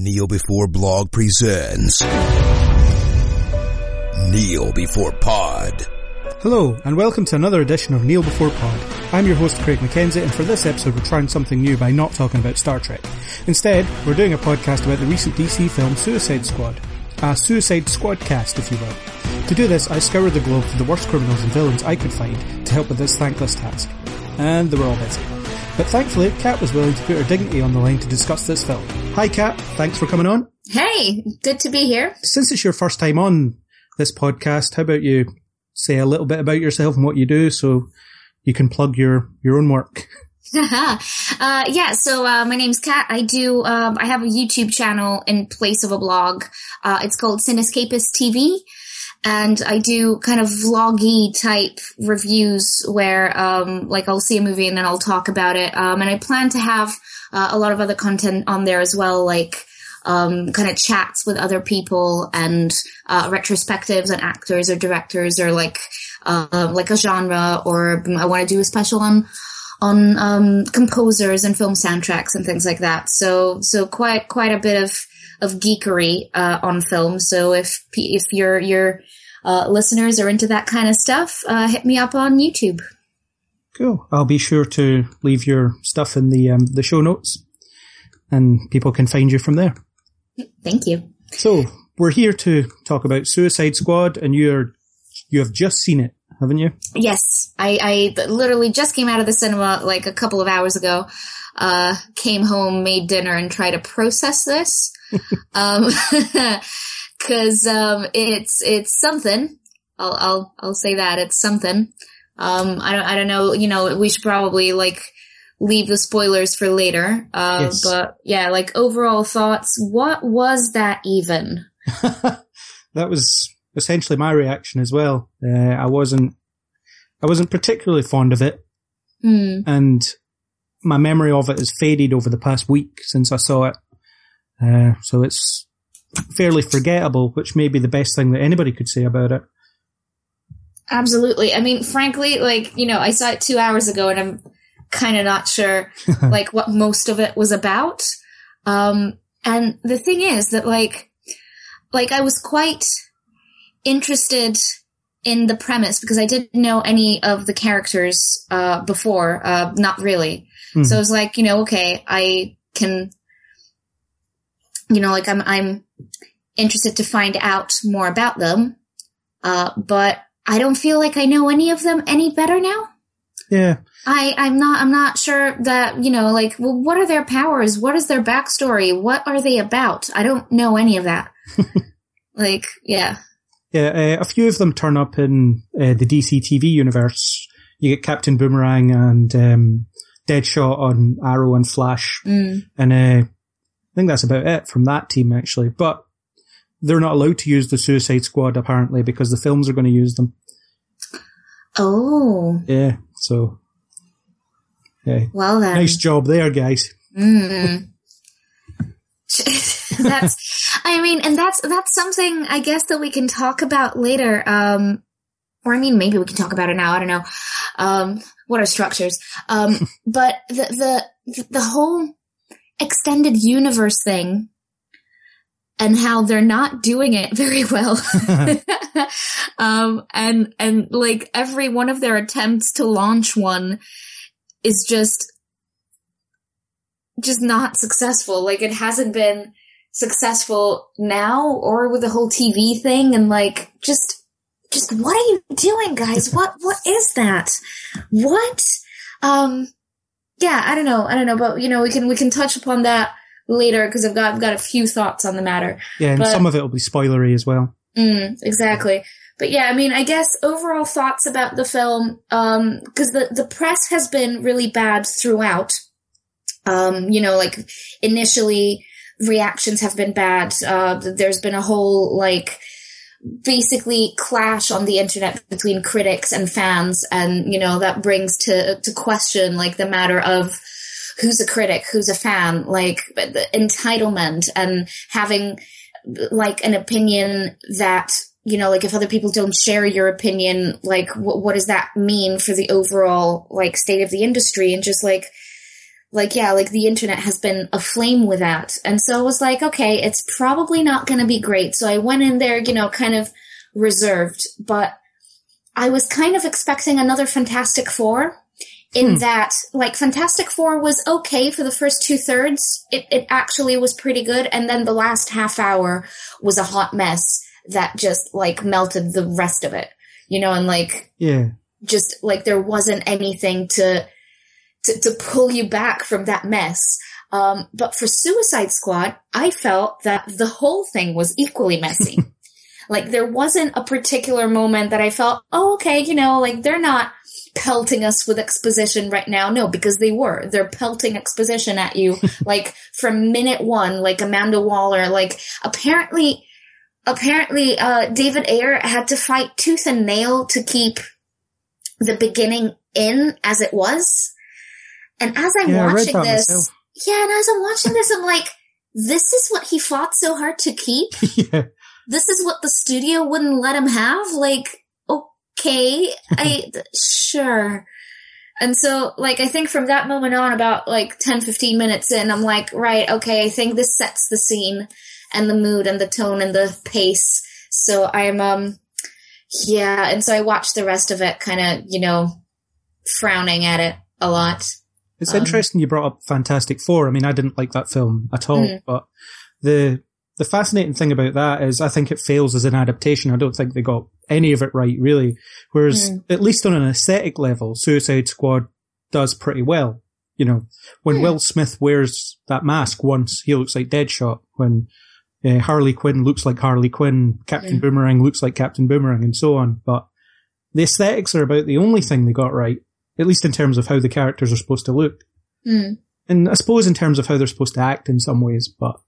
Kneel Before Blog presents Kneel Before Pod. Hello, and welcome to another edition of Kneel Before Pod. I'm your host Craig McKenzie, and for this episode we're trying something new by not talking about Star Trek. Instead, we're doing a podcast about the recent DC film Suicide Squad. A Suicide Squad cast, if you will. To do this, I scoured the globe for the worst criminals and villains I could find to help with this thankless task. And they were all busy. But thankfully, Kat was willing to put her dignity on the line to discuss this film. Hi Kat, thanks for coming on. Hey, good to be here. Since it's your first time on this podcast, how about you say a little bit about yourself and what you do so you can plug your, your own work? uh, yeah, so uh, my name's Kat. I do. Um, I have a YouTube channel in place of a blog. Uh, it's called Cinescapist TV, and I do kind of vloggy type reviews where, um, like, I'll see a movie and then I'll talk about it. Um, and I plan to have uh, a lot of other content on there as well, like. Um, kind of chats with other people and uh, retrospectives on actors or directors or like uh, like a genre or I want to do a special on on um, composers and film soundtracks and things like that. So so quite quite a bit of of geekery uh, on film. So if if your your uh, listeners are into that kind of stuff, uh, hit me up on YouTube. Cool. I'll be sure to leave your stuff in the um, the show notes, and people can find you from there. Thank you. So we're here to talk about Suicide Squad, and you're you have just seen it haven't you? Yes, I, I literally just came out of the cinema like a couple of hours ago. Uh, came home, made dinner, and tried to process this. Um, cause, um, it's, it's something. I'll, I'll, I'll say that it's something. Um, I don't, I don't know, you know, we should probably like leave the spoilers for later. Uh, yes. but yeah, like overall thoughts. What was that even? that was essentially my reaction as well. Uh, I wasn't, I wasn't particularly fond of it, mm. and my memory of it has faded over the past week since I saw it. Uh, so it's fairly forgettable, which may be the best thing that anybody could say about it. Absolutely. I mean, frankly, like, you know, I saw it two hours ago and I'm kind of not sure, like, what most of it was about. Um, and the thing is that, like, like, I was quite interested in the premise because I didn't know any of the characters uh, before, uh, not really. Mm. So I was like, you know, okay, I can, you know, like I'm I'm interested to find out more about them, uh, but I don't feel like I know any of them any better now. Yeah. I, I'm not, I'm not sure that, you know, like, well, what are their powers? What is their backstory? What are they about? I don't know any of that. like, yeah. Yeah, uh, a few of them turn up in uh, the DC TV universe. You get Captain Boomerang and um, Deadshot on Arrow and Flash, mm. and uh, think that's about it from that team actually. But they're not allowed to use the Suicide Squad apparently because the films are going to use them. Oh, yeah. So, yeah. Well then, nice job there, guys. Mm. that's, I mean, and that's, that's something I guess that we can talk about later. Um, or I mean, maybe we can talk about it now. I don't know. Um, what are structures? Um, but the, the, the whole extended universe thing and how they're not doing it very well. um, and, and like every one of their attempts to launch one is just just not successful. Like it hasn't been successful now or with the whole TV thing and like just just what are you doing guys? what what is that? What? Um yeah, I don't know. I don't know, but you know, we can we can touch upon that later because I've got I've got a few thoughts on the matter. Yeah, and but, some of it will be spoilery as well. Mm, exactly. But yeah, I mean, I guess overall thoughts about the film, um, cause the, the press has been really bad throughout. Um, you know, like initially reactions have been bad. Uh, there's been a whole like basically clash on the internet between critics and fans, and you know that brings to to question like the matter of who's a critic, who's a fan, like the entitlement and having like an opinion that you know, like if other people don't share your opinion, like what does that mean for the overall like state of the industry? And just like like yeah, like the internet has been aflame with that. And so I was like, okay, it's probably not going to be great. So I went in there, you know, kind of reserved, but I was kind of expecting another Fantastic Four in hmm. that like Fantastic Four was okay for the first two thirds. It, it actually was pretty good. And then the last half hour was a hot mess that just like melted the rest of it, you know, and like, yeah, just like there wasn't anything to, to, to pull you back from that mess. Um, but for Suicide Squad, I felt that the whole thing was equally messy. like there wasn't a particular moment that I felt, oh, okay, you know, like they're not pelting us with exposition right now. No, because they were. They're pelting exposition at you, like from minute one, like Amanda Waller, like apparently, apparently, uh, David Ayer had to fight tooth and nail to keep the beginning in as it was. And as I'm yeah, watching this, myself. yeah, and as I'm watching this, I'm like, this is what he fought so hard to keep. yeah. This is what the studio wouldn't let him have. Like, okay, I, sure. And so, like, I think from that moment on, about like 10, 15 minutes in, I'm like, right, okay, I think this sets the scene and the mood and the tone and the pace. So I'm, um, yeah. And so I watched the rest of it kind of, you know, frowning at it a lot. It's um, interesting you brought up Fantastic Four. I mean, I didn't like that film at all, mm. but the, the fascinating thing about that is I think it fails as an adaptation. I don't think they got any of it right, really. Whereas, mm. at least on an aesthetic level, Suicide Squad does pretty well. You know, when mm. Will Smith wears that mask once, he looks like Deadshot. When uh, Harley Quinn looks like Harley Quinn, Captain. Boomerang looks like Captain Boomerang, and so on. But the aesthetics are about the only thing they got right at least in terms of how the characters are supposed to look. Mm. And I suppose in terms of how they're supposed to act in some ways, but.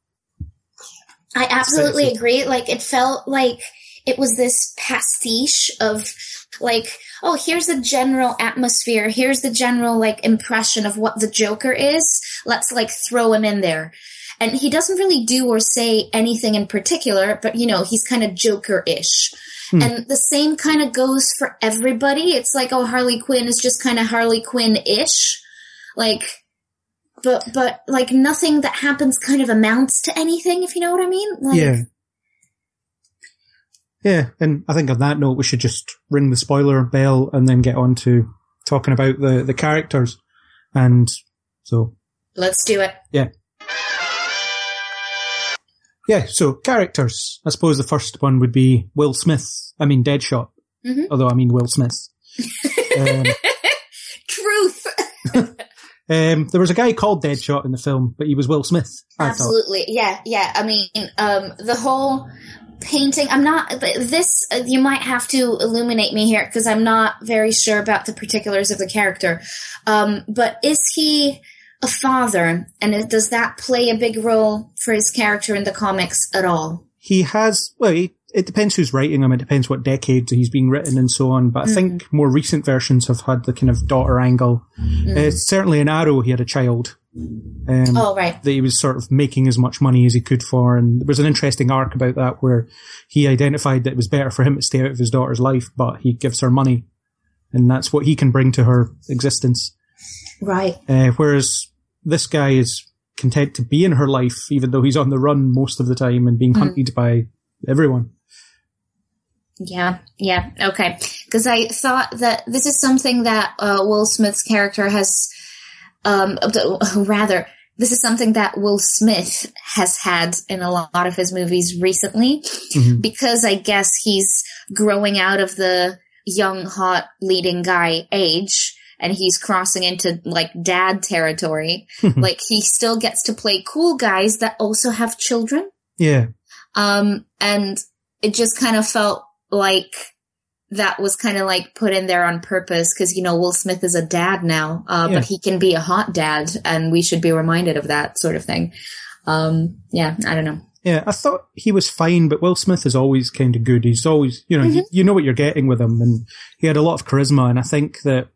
I absolutely agree. Like, it felt like it was this pastiche of, like, oh, here's the general atmosphere. Here's the general, like, impression of what the Joker is. Let's, like, throw him in there. And he doesn't really do or say anything in particular, but, you know, he's kind of Joker-ish. Hmm. And the same kind of goes for everybody. It's like, oh, Harley Quinn is just kind of Harley Quinn-ish. Like, but, but like nothing that happens kind of amounts to anything, if you know what I mean? Like, yeah. Yeah, and I think on that note, we should just ring the spoiler bell and then get on to talking about the, the characters. And so. Let's do it. Yeah. Yeah, so characters. I suppose the first one would be Will Smith. I mean, Deadshot. Mm-hmm. Although I mean Will Smith. um, Truth. um, there was a guy called Deadshot in the film, but he was Will Smith. I Absolutely, thought. yeah, yeah. I mean, um, the whole painting. I'm not. This uh, you might have to illuminate me here because I'm not very sure about the particulars of the character. Um, but is he? A father, and does that play a big role for his character in the comics at all? He has, well, he, it depends who's writing him, it depends what decade he's being written and so on, but I mm think more recent versions have had the kind of daughter angle. mm Uh, certainly in Arrow, he had a child. Um, oh, right. That he was sort of making as much money as he could for, and there was an interesting arc about that where he identified that it was better for him to stay out of his daughter's life, but he gives her money, and that's what he can bring to her existence. Right. Uh, whereas this guy is content to be in her life, even though he's on the run most of the time and being mm. hunted by everyone. Yeah, yeah, okay. Because I thought that this is something that uh, Will Smith's character has, um, rather, this is something that Will Smith has had in a lot of his movies recently, mm-hmm. because I guess he's growing out of the young, hot leading guy age and he's crossing into like dad territory. like he still gets to play cool guys that also have children. Yeah. Um, and it just kind of felt like that was kind of like put in there on purpose because, you know, Will Smith is a dad now, uh, yeah. but he can be a hot dad and we should be reminded of that sort of thing. Um, yeah, I don't know. Yeah, I thought he was fine, but Will Smith is always kind of good. He's always, you know, mm-hmm. you, you know what you're getting with him, and he had a lot of charisma. And I think that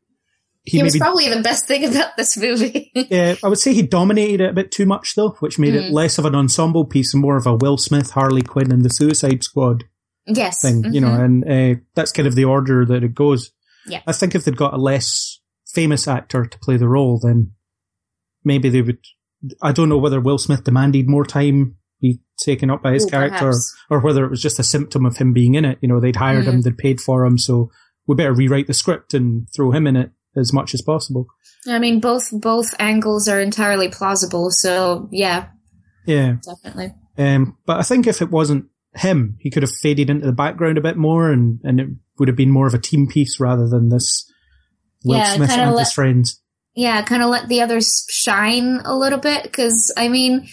he, he was probably the best thing about this movie. yeah, I would say he dominated it a bit too much though, which made mm. it less of an ensemble piece and more of a Will Smith, Harley Quinn, and the Suicide Squad yes. thing. Mm-hmm. You know, mm-hmm. and uh, that's kind of the order that it goes. Yeah, I think if they'd got a less famous actor to play the role, then maybe they would. I don't know whether Will Smith demanded more time be taken up by his Ooh, character, perhaps. or whether it was just a symptom of him being in it. You know, they'd hired him, Mm. they'd paid for him, so we better rewrite the script and throw him in it as much as possible. I mean, both both angles are entirely plausible. So yeah, Yeah. definitely. Um, but I think if it wasn't him, he could have faded into the background a bit more, and and it would have been more of a team piece rather than this Will Yeah, Smith and let- his friends. yeah, kind of let the others shine a little bit because I mean,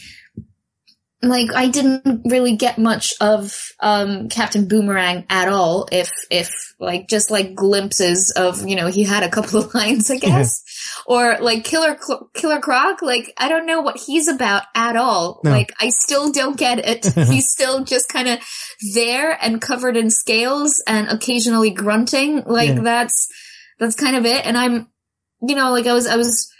like I didn't really get much of um, Captain Boomerang at all. If if like just like glimpses of you know he had a couple of lines, I guess, or like Killer Cl- Killer Croc. Like I don't know what he's about at all. No. Like I still don't get it. he's still just kind of there and covered in scales and occasionally grunting. Like Yeah. that's that's kind of it. And I'm you know, like I was, I was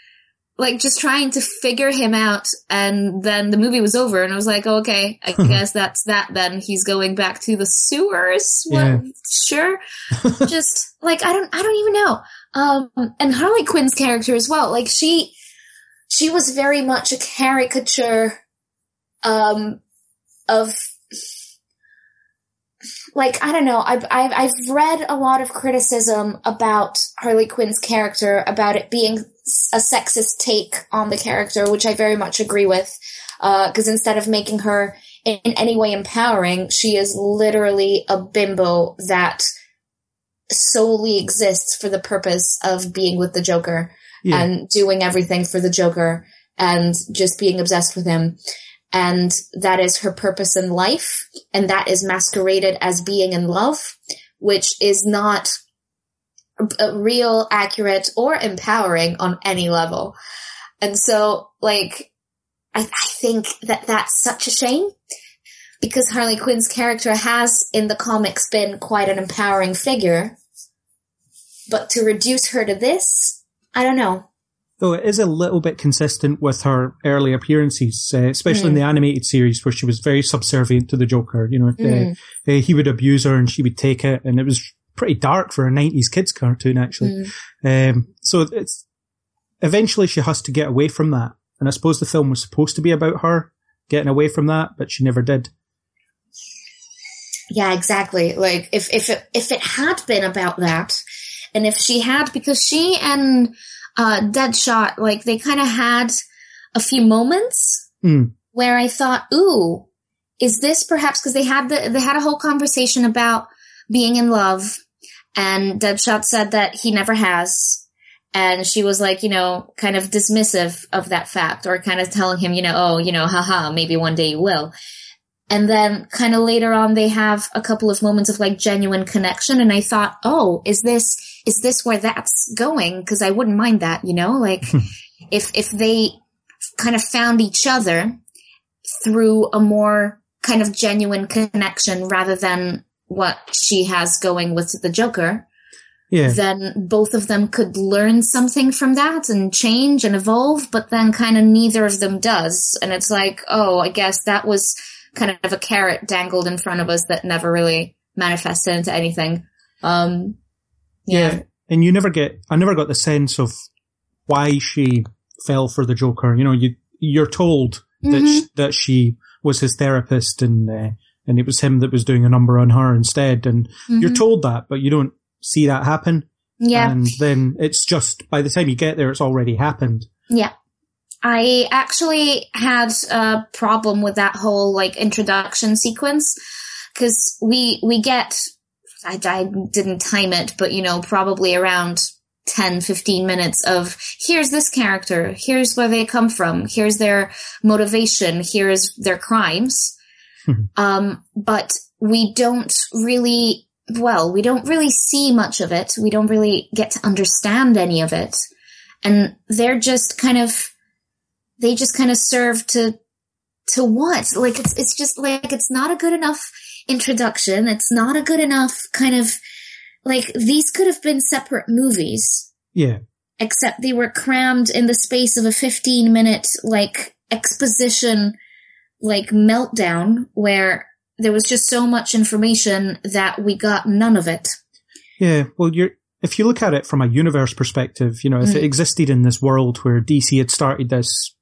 like just trying to figure him out. And then the movie was over and I was like, oh, okay, I guess that's that then. He's going back to the sewers. Well, sure. just like, I don't, I don't even know. Um, and Harley Quinn's character as well. Like she, she was very much a caricature, um, of like I don't know. I've, I've I've read a lot of criticism about Harley Quinn's character, about it being a sexist take on the character, which I very much agree with. Uh, because instead of making her in, in any way empowering, she is literally a bimbo that solely exists for the purpose of being with the Joker Yeah. and doing everything for the Joker and just being obsessed with him. And that is her purpose in life. And that is masqueraded as being in love, which is not real, accurate, or empowering on any level. And so, like, I, I think that that's such a shame because Harley Quinn's character has in the comics been quite an empowering figure. But to reduce her to this, I don't know. Though it is a little bit consistent with her early appearances, uh, especially in Mm. the animated series where she was very subservient to the Joker. You know, uh, Mm. uh, he would abuse her and she would take it, and it was pretty dark for a '90s kids cartoon, actually. Mm. Um, so it's eventually she has to get away from that, and I suppose the film was supposed to be about her getting away from that, but she never did. Yeah, exactly. Like if if it, if it had been about that, and if she had, because she and uh, Deadshot, like they kind of had a few moments Hmm. where I thought, ooh, is this perhaps because they had the they had a whole conversation about being in love, and Deadshot said that he never has. And she was like, you know, kind of dismissive of that fact or kind of telling him, you know, oh, you know, haha, maybe one day you will. And then kind of later on, they have a couple of moments of like genuine connection. And I thought, oh, is this, is this where that's going? Cause I wouldn't mind that, you know, like if, if they kind of found each other through a more kind of genuine connection rather than what she has going with the Joker, Yeah, then both of them could learn something from that and change and evolve, but then kind of neither of them does. And it's like, oh, I guess that was kind of a carrot dangled in front of us that never really manifested into anything. Um, yeah, yeah. and you never get. I never got the sense of why she fell for the Joker. You know, you you're told that Mhm. sh- that she was his therapist and uh, and it was him that was doing a number on her instead, and you're Mhm. told that, but you don't see that happen. Yeah. And then it's just by the time you get there, it's already happened. Yeah. I actually had a problem with that whole like introduction sequence because we we get I, I didn't time it, but you know probably around 10, 15 minutes of here's this character, here's where they come from, here's their motivation, here's their crimes. um, but we don't really well, we don't really see much of it. We don't really get to understand any of it. And they're just kind of they just kind of serve to to what? Like it's it's just like it's not a good enough introduction. It's not a good enough kind of like these could have been separate movies, Yeah. except they were crammed in the space of a 15 minute like exposition like meltdown where there was just so much information that we got none of it. Yeah, well, you're if you look at it from a universe perspective, you know, if Mm. it existed in this world where DC had started this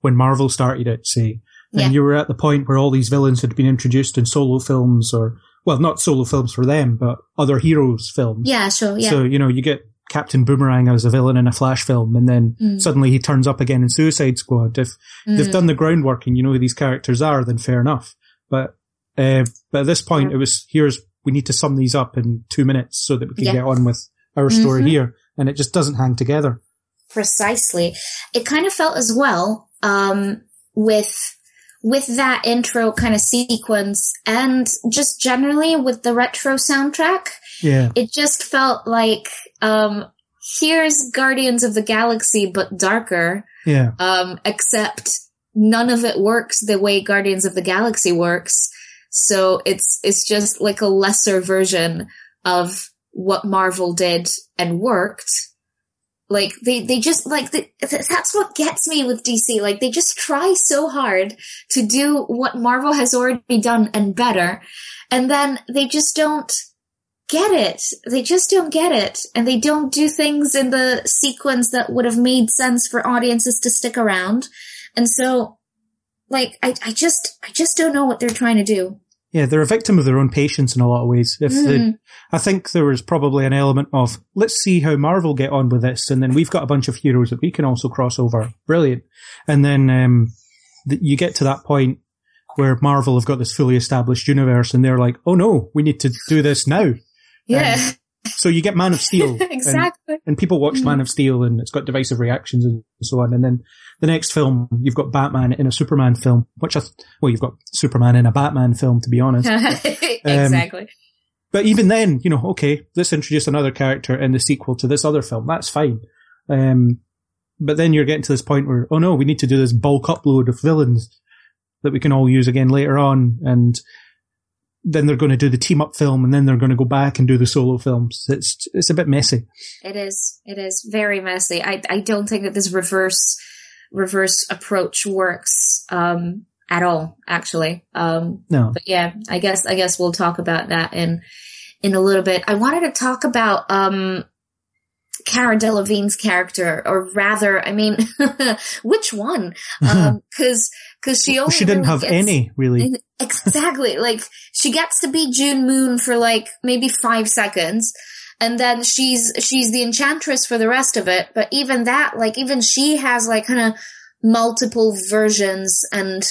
when Marvel started it, say, and Yeah. you were at the point where all these villains had been introduced in solo films or, well, not solo films for them, but other heroes films. Yeah, sure. Yeah. So, you know, you get Captain Boomerang as a villain in a Flash film and then Mm. suddenly he turns up again in Suicide Squad. If they've Mm. done the groundwork and you know who these characters are, then fair enough. But, uh, but at this point it was, here's, we need to sum these up in two minutes so that we can Yeah. get on with our story Mhm. here. And it just doesn't hang together. Precisely. It kind of felt as well, um, with, with that intro kind of sequence and just generally with the retro soundtrack, Yeah. it just felt like, um, here's Guardians of the Galaxy, but darker. Yeah. Um, except none of it works the way Guardians of the Galaxy works. So it's, it's just like a lesser version of what Marvel did and worked. Like they, they just like the, that's what gets me with DC. Like they just try so hard to do what Marvel has already done and better. And then they just don't get it. They just don't get it. And they don't do things in the sequence that would have made sense for audiences to stick around. And so, like, I, I just, I just don't know what they're trying to do. Yeah. They're a victim of their own patience in a lot of ways. If they, Mhm. I think there was probably an element of let's see how Marvel get on with this, and then we've got a bunch of heroes that we can also cross over. Brilliant. And then um, th- you get to that point where Marvel have got this fully established universe, and they're like, "Oh no, we need to do this now." Yeah, So you get Man of Steel, and, exactly. and people watch. Man of Steel, and it's got divisive reactions and so on. And then the next film, you've got Batman in a Superman film, which I th- well, you've got Superman in a Batman film, to be honest. exactly. But even then, you know, okay, let's introduce another character in the sequel to this other film. That's fine. Um, but then you're getting to this point where, oh no, we need to do this bulk upload of villains that we can all use again later on. And then they're going to do the team up film and then they're going to go back and do the solo films. It's, it's a bit messy. It is. It is very messy. I, I don't think that this reverse, reverse approach works, um, at all, actually. Um, No. but yeah, I guess, I guess we'll talk about that in, in a little bit. I wanted to talk about, um, Cara Delevingne's character, or rather, I mean, which one? Um, cause, cause she only she didn't really have gets- any, really. Exactly. like she gets to be June Moon for like maybe five seconds. And then she's, she's the enchantress for the rest of it. But even that, like even she has like kind of multiple versions and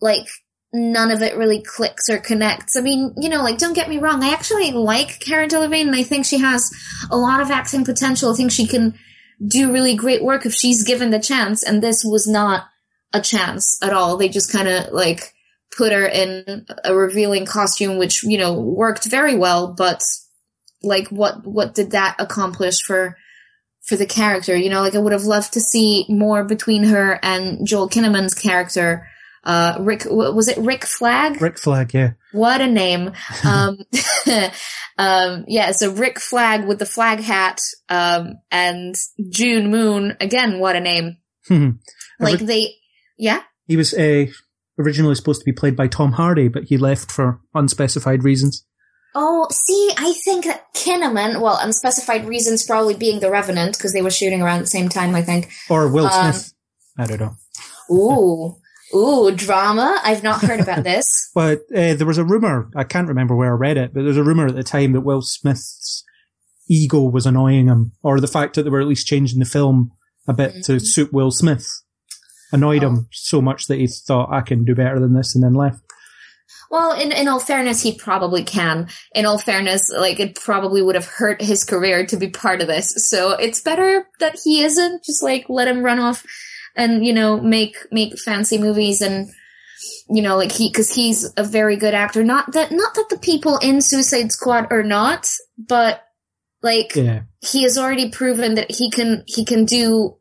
like none of it really clicks or connects. I mean, you know, like don't get me wrong. I actually like Cara Delevingne and I think she has a lot of acting potential. I think she can do really great work if she's given the chance. And this was not a chance at all. They just kind of like put her in a revealing costume, which, you know, worked very well, but like what, what did that accomplish for, for the character? You know, like I would have loved to see more between her and Joel Kinnaman's character. Uh, Rick, was it Rick Flag? Rick Flag, yeah. What a name. Um, um, yeah, so Rick Flag with the flag hat, um, and June Moon, again, what a name. Like they, yeah? he was uh, originally supposed to be played by Tom Hardy, but he left for unspecified reasons. Oh, see, I think that Kinnaman, well, unspecified reasons probably being the Revenant, because they were shooting around the same time, I think. Or Will Um, Smith. I don't know. Ooh, ooh, drama. I've not heard about this. But uh, there was a rumor. I can't remember where I read it, but there was a rumor at the time that Will Smith's ego was annoying him, or the fact that they were at least changing the film a bit to Mhm. suit Will Smith annoyed Oh. him so much that he thought I can do better than this, and then left. Well, in, in all fairness, he probably can. In all fairness, like, it probably would have hurt his career to be part of this. So it's better that he isn't. Just, like, let him run off and, you know, make, make fancy movies and, you know, like he, cause he's a very good actor. Not that, not that the people in Suicide Squad are not, but, like, Yeah, he has already proven that he can he can do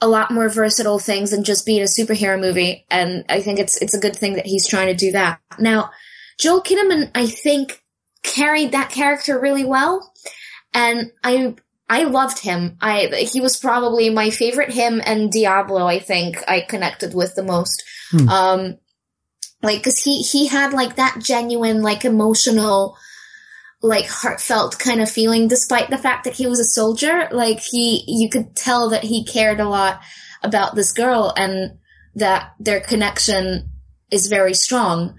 a lot more versatile things than just being a superhero movie. And i think it's it's a good thing that he's trying to do that. Now joel kinnaman i think carried that character really well. And i i loved him. I he was probably my favorite him and diablo i think i connected with the most. Hmm. um like because he he had like that genuine like emotional like heartfelt kind of feeling despite the fact that he was a soldier. Like he you could tell that he cared a lot about this girl and that their connection is very strong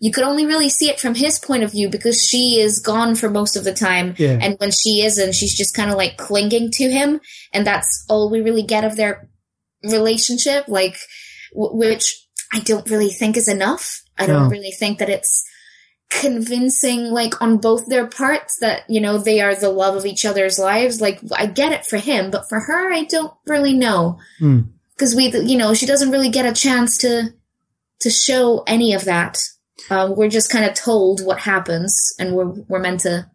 you could only really see it from his point of view because she is gone for most of the time Yeah. and when she isn't she's just kind of like clinging to him and that's all we really get of their relationship like w- which i don't really think is enough i don't No. really think that it's convincing like on both their parts that you know they are the love of each other's lives like i get it for him but for her i don't really know Hmm. because we you know she doesn't really get a chance to to show any of that um, we're just kind of told what happens and we're we're meant to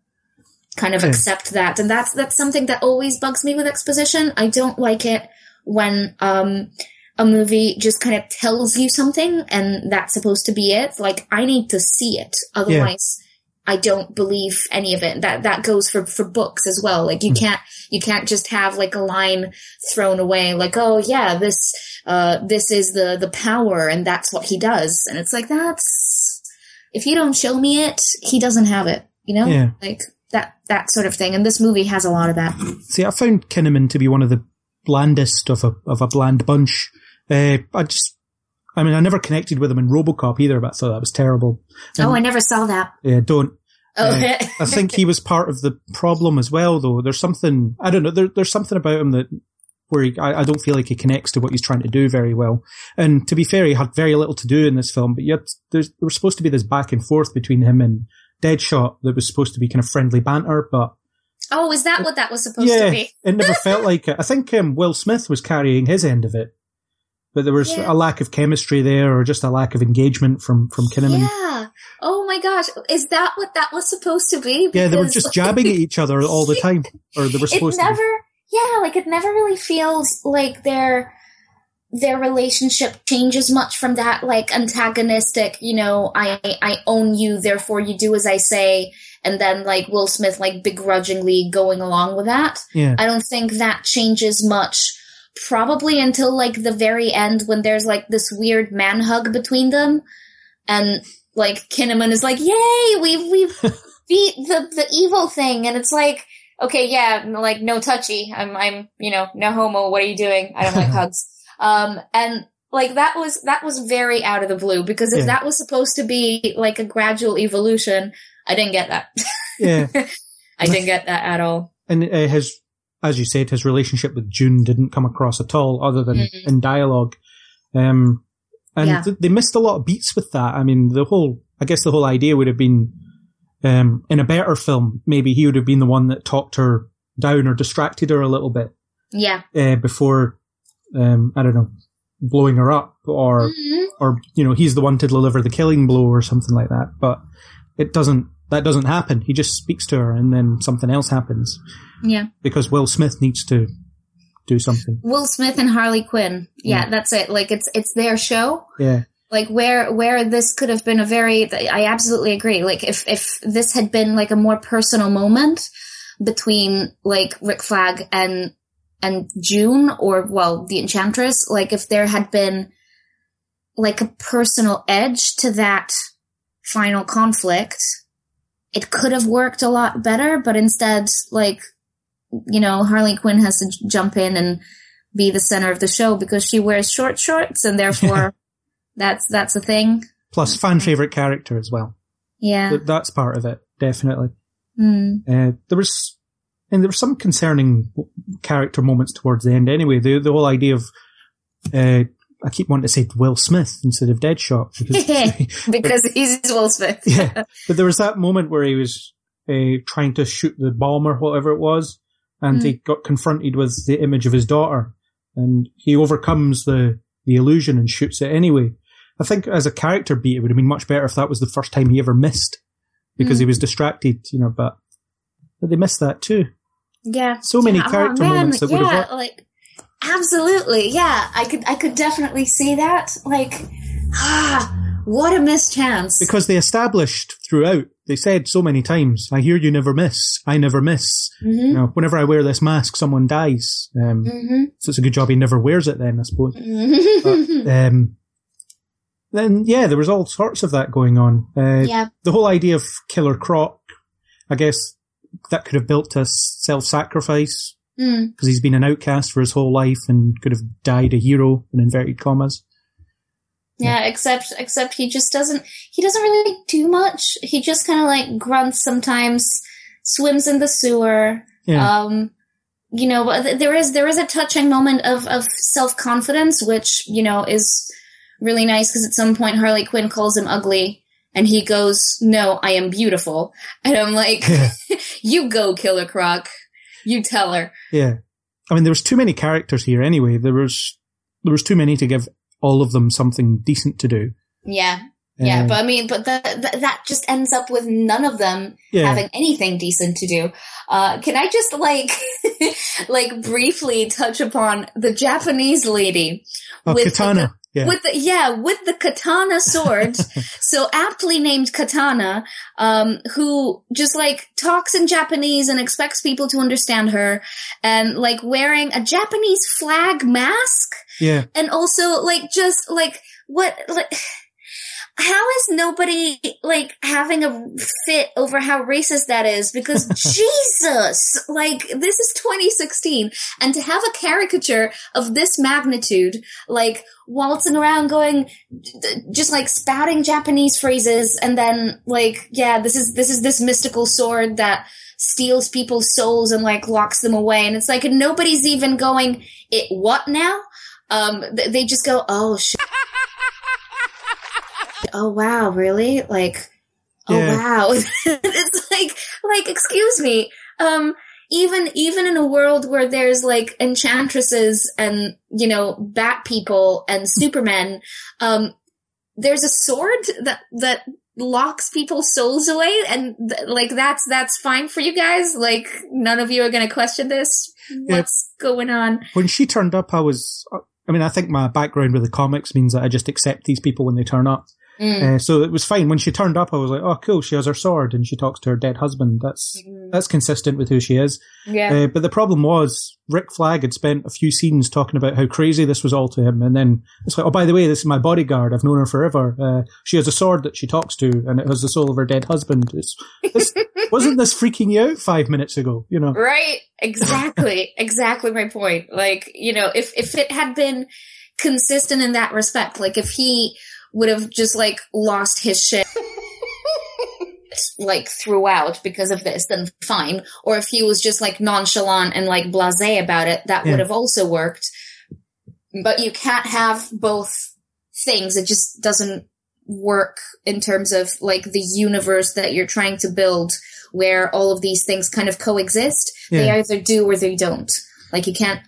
kind of Yeah. accept that. And that's that's something that always bugs me with exposition. I don't like it when um a movie just kind of tells you something and that's supposed to be it. Like i need to see it. Otherwise i don't believe any of it. That that goes for for books as well. Like you can't you can't just have like a line thrown away like oh yeah this uh this is the the power and that's what he does. And it's like that's if you don't show me it he doesn't have it you know Yeah. like that that sort of thing and this movie has a lot of that See, I found Kinnaman to be one of the blandest of a of a bland bunch. Uh, I just, I mean, I never connected with him in RoboCop either, but I thought that was terrible. oh i never saw that Yeah, don't. oh Uh, I think he was part of the problem as well, though. There's something I don't know. There, there's something about him that where he, I, I don't feel like he connects to what he's trying to do very well. And to be fair, he had very little to do in this film. But yet, there's there was supposed to be this back and forth between him and Deadshot that was supposed to be kind of friendly banter, but oh is that what that was supposed yeah, to be it never felt like it. I think um, Will Smith was carrying his end of it, but there was Yeah. a lack of chemistry there, or just a lack of engagement from from Kinnaman. Yeah. Oh my gosh. Is that what that was supposed to be? Yeah, they were just like, jabbing at each other all the time, or they were It supposed to. be. Yeah, like it never really feels like their their relationship changes much from that like antagonistic, you know, I I own you, therefore you do as I say, and then like Will Smith like begrudgingly going along with that. Yeah. I don't think that changes much. Probably until like the very end when there's like this weird man hug between them, and like Kinnaman is like, "Yay, we we beat the the evil thing," and it's like, okay, yeah, like no touchy. I'm I'm you know no homo. What are you doing? I don't like hugs. Um, and like that was that was very out of the blue because if Yeah. that was supposed to be like a gradual evolution, I didn't get that. Yeah. I didn't get that at all. and uh, his, as you said, his relationship with June didn't come across at all, other than Mhm. in dialogue. Um, and Yeah. th- they missed a lot of beats with that. I mean, the whole, I guess the whole idea would have been, um, in a better film, maybe he would have been the one that talked her down or distracted her a little bit, Yeah. uh, before, um, I don't know, blowing her up or, Mhm. or, you know, he's the one to deliver the killing blow or something like that. But it doesn't, that doesn't happen. He just speaks to her and then something else happens Yeah. because Will Smith needs to do something. Will Smith and Harley Quinn. Yeah, Yeah. that's it. Like it's it's their show. Yeah. Like where where this could have been a very I absolutely agree. Like if if this had been like a more personal moment between like Rick Flag and and June or well the Enchantress, like if there had been like a personal edge to that final conflict, it could have worked a lot better, but instead like you know, Harley Quinn has to jump in and be the center of the show because she wears short shorts and therefore that's that's a thing. Plus, fan favorite character as well. Yeah. Th- That's part of it, definitely. Mm. Uh, there was, and there were some concerning character moments towards the end. Anyway, the the whole idea of, uh, I keep wanting to say Will Smith instead of Deadshot because because he's Will Smith. yeah, but there was that moment where he was uh, trying to shoot the bomb or whatever it was, and he got confronted with the image of his daughter, and he overcomes the the illusion and shoots it anyway. I think as a character beat, it would have been much better if that was the first time he ever missed because he was distracted, you know. But but they missed that too. Yeah. So many Yeah, oh, character moments that yeah, would have like absolutely. Yeah, I could I could definitely see that. Like ah, what a missed chance. Because they established throughout, they said so many times, I hear you never miss. I never miss. You know, whenever I wear this mask, someone dies. Um, Mm-hmm. So it's a good job he never wears it then, I suppose. Mhm. Um, then, yeah, there was all sorts of that going on. Uh, yeah. The whole idea of Killer Croc, I guess that could have built to self-sacrifice Mm. because he's been an outcast for his whole life and could have died a hero in inverted commas. Yeah, except except he just doesn't he doesn't really do much. He just kind of like grunts sometimes, swims in the sewer. Yeah. Um you know, but there is there is a touching moment of of self-confidence which, you know, is really nice because at some point Harley Quinn calls him ugly and he goes, "No, I am beautiful." And I'm like, "You go, Killer Croc. You tell her." Yeah. I mean, there was too many characters here anyway. There was, there was too many to give all of them something decent to do. Yeah. Yeah, but I mean, but that that that just ends up with none of them yeah. having anything decent to do. Uh, can I just like, like briefly touch upon the Japanese lady oh, with the Katana. yeah. with the yeah with the katana sword so aptly named katana um who just like talks in japanese and expects people to understand her and like wearing a japanese flag mask yeah. and also like just like what like how is nobody like having a fit over how racist that is? Because jesus! Like this is 2016 and to have a caricature of this magnitude like waltzing around going just like spouting japanese phrases and then like yeah this is this is this mystical sword that steals people's souls and like locks them away and it's like nobody's even going it what now? Um they just go oh shit oh wow really? Like oh Yeah. wow. It's like like excuse me. Um even even in a world where there's like enchantresses and you know bat people and supermen um there's a sword that that locks people's souls away and th- like that's that's fine for you guys. Like none of you are going to question this. What's going on? When she turned up, I was, I mean, I think my background with the comics means that I just accept these people when they turn up. Mm. Uh, so it was fine. When she turned up, I was like, oh, cool. She has her sword and she talks to her dead husband. That's, that's consistent with who she is. yeah Uh, but the problem was Rick Flag had spent a few scenes talking about how crazy this was all to him. And then it's like, oh, by the way, this is my bodyguard. I've known her forever. Uh, she has a sword that she talks to and it has the soul of her dead husband. It's, this, wasn't this freaking you out five minutes ago? You know? Right. Exactly. exactly my point. Like, you know, if, if it had been consistent in that respect, like if he would have just like lost his shit like throughout because of this, then fine. Or if he was just like nonchalant and like blasé about it, that Yeah. would have also worked. But you can't have both things. It just doesn't work in terms of like the universe that you're trying to build where all of these things kind of coexist. They either do or they don't. Like you can't,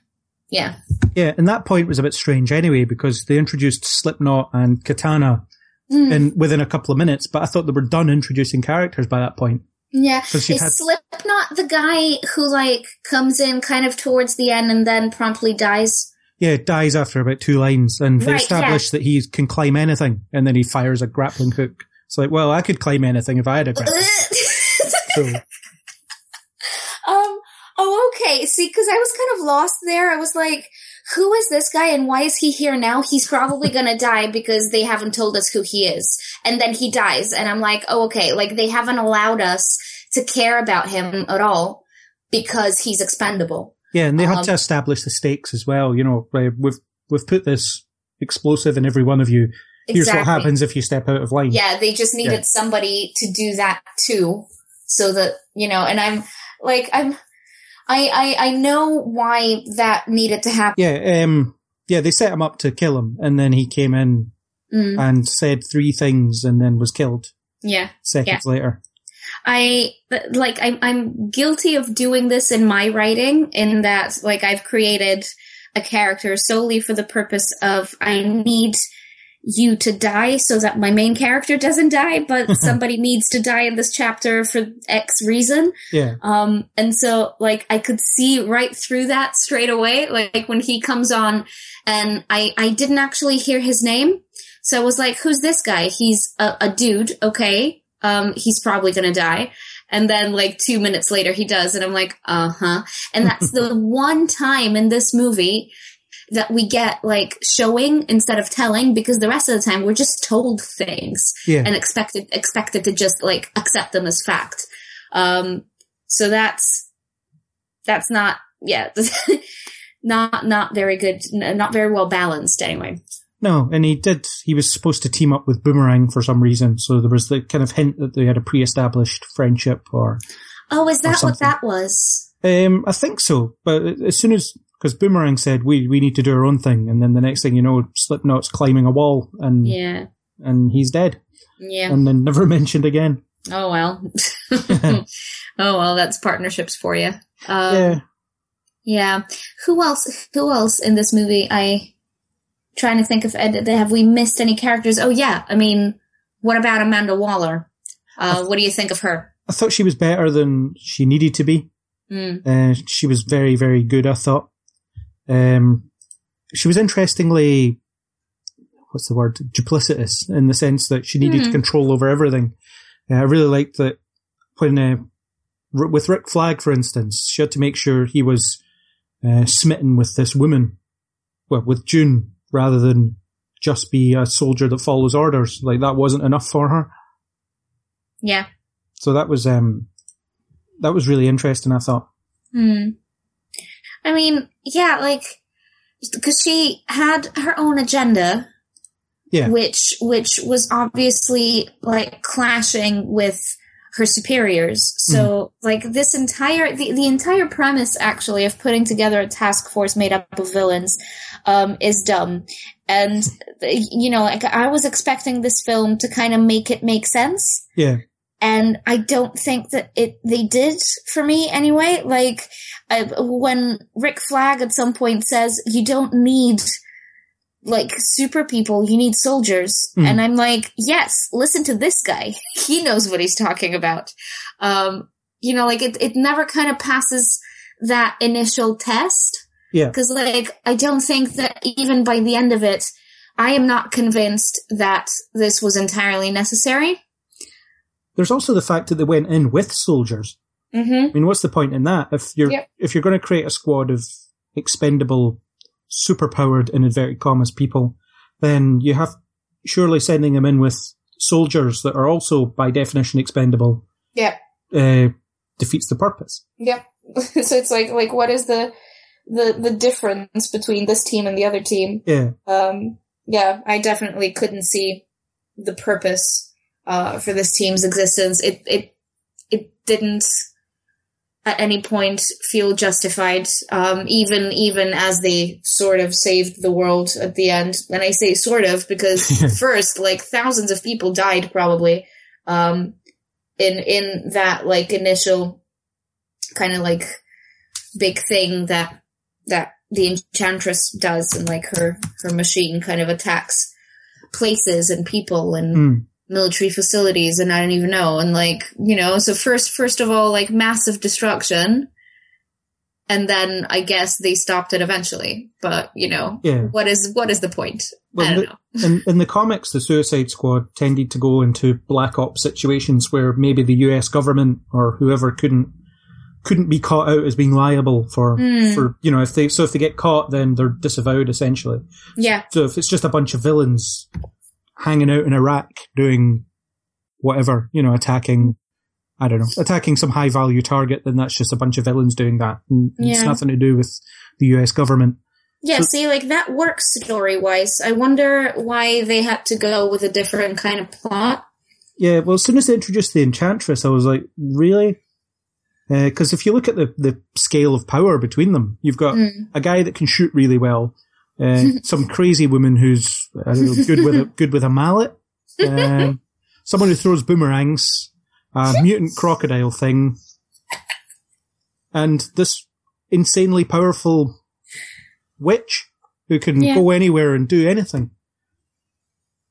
yeah. Yeah. And that point was a bit strange anyway, because they introduced Slipknot and Katana Mm. in, within a couple of minutes, but I thought they were done introducing characters by that point. Yeah. Is had- Slipknot the guy who like comes in kind of towards the end and then promptly dies? Yeah, dies after about two lines, and they Right, establish that he can climb anything, and then he fires a grappling hook. It's like, well, I could climb anything if I had a grappling. so, um. Oh, okay. See, because I was kind of lost there. I was like, "Who is this guy, and why is he here now? He's probably gonna die because they haven't told us who he is." And then he dies, and I'm like, "Oh, okay." Like they haven't allowed us to care about him at all because he's expendable. yeah, and they had Um, to establish the stakes as well. You know, we've we've put this explosive in every one of you. Here's what happens if you step out of line. Yeah, they just needed Yeah. somebody to do that too, so that you know. And I'm like, I'm, I, I, I know why that needed to happen. yeah, um, yeah. They set him up to kill him, and then he came in Mm, and said three things, and then was killed yeah, seconds later. I like. I'm, I'm guilty of doing this in my writing, in that like I've created a character solely for the purpose of I need you to die so that my main character doesn't die, but somebody needs to die in this chapter for X reason. Yeah, Um, and so like I could see right through that straight away, like, when he comes on and I, I didn't actually hear his name. So I was like, who's this guy? He's a, a dude. Okay. Um, he's probably going to die. And then like two minutes later he does. And I'm like, uh huh. And that's the one time in this movie that we get like showing instead of telling because the rest of the time we're just told things yeah. and expected expected to just like accept them as fact. Um, so that's that's not yeah, not not very good, not very well balanced anyway. No, and he did. He was supposed to team up with Boomerang for some reason, so there was the kind of hint that they had a pre-established friendship. Or oh, is that what that was? Um, I think so. But as soon as because Boomerang said we we need to do our own thing, and then the next thing you know, Slipknot's climbing a wall, and yeah, and he's dead. Yeah, and then never mentioned again. Oh well. oh well, that's partnerships for you. Um, yeah. Yeah. Who else? Who else in this movie? I trying to think of. Have we missed any characters? Oh yeah. I mean, what about Amanda Waller? Uh, th- what do you think of her? I thought she was better than she needed to be. Mm. Uh, she was very, very good. I thought. Um, she was interestingly, what's the word? Duplicitous in the sense that she needed mm. control over everything. Uh, I really liked that when uh, with Rick Flag, for instance, she had to make sure he was uh, smitten with this woman, well, with June, rather than just be a soldier that follows orders. Like that wasn't enough for her. Yeah. So that was um, that was really interesting. I thought. Hmm. I mean, yeah, like because she had her own agenda. Yeah. Which which was obviously like clashing with her superiors. So mm. like this entire the, the entire premise actually of putting together a task force made up of villains um, is dumb. And you know, like I was expecting this film to kind of make it make sense. Yeah. And I don't think that it they did for me anyway. Like uh, when Rick Flag at some point says, "You don't need like super people, you need soldiers. Mm. And I'm like, yes, listen to this guy. he knows what he's talking about. Um, you know, like it, it never kind of passes that initial test. Yeah. Cause like, I don't think that even by the end of it, I am not convinced that this was entirely necessary. There's also the fact that they went in with soldiers. Mm-hmm. I mean, what's the point in that? If you're, yep. if you're going to create a squad of expendable superpowered in inverted commas people, then you have surely sending them in with soldiers that are also by definition expendable. Yeah. Uh, defeats the purpose. Yep. so it's like like what is the the the difference between this team and the other team? Yeah. Um. Yeah, I definitely couldn't see the purpose uh, for this team's existence. It it it didn't at any point feel justified, um, even even as they sort of saved the world at the end. And I say sort of because first, like thousands of people died probably um, in in that like initial kind of like big thing that that the enchantress does, and like her her machine kind of attacks places and people and. Mm military facilities and I don't even know. And like, you know, so first, first of all, like massive destruction. And then I guess they stopped it eventually. But, you know, yeah. what is, what is the point? Well, I don't know. in, in the comics, the Suicide Squad tended to go into black ops situations where maybe the US government or whoever couldn't, couldn't be caught out as being liable for, mm. for, you know, if they, so if they get caught, then they're disavowed essentially. Yeah. So if it's just a bunch of villains hanging out in Iraq doing whatever, you know, attacking, I don't know, attacking some high value target, then that's just a bunch of villains doing that. And yeah. It's nothing to do with the US government. Yeah, so, see, like that works story wise. I wonder why they had to go with a different kind of plot. Yeah, well, as soon as they introduced the Enchantress, I was like, really? Because uh, if you look at the, the scale of power between them, you've got mm. a guy that can shoot really well, uh, some crazy woman who's know, good with a, good with a mallet. Uh, someone who throws boomerangs. A mutant crocodile thing. And this insanely powerful witch who can yeah. go anywhere and do anything.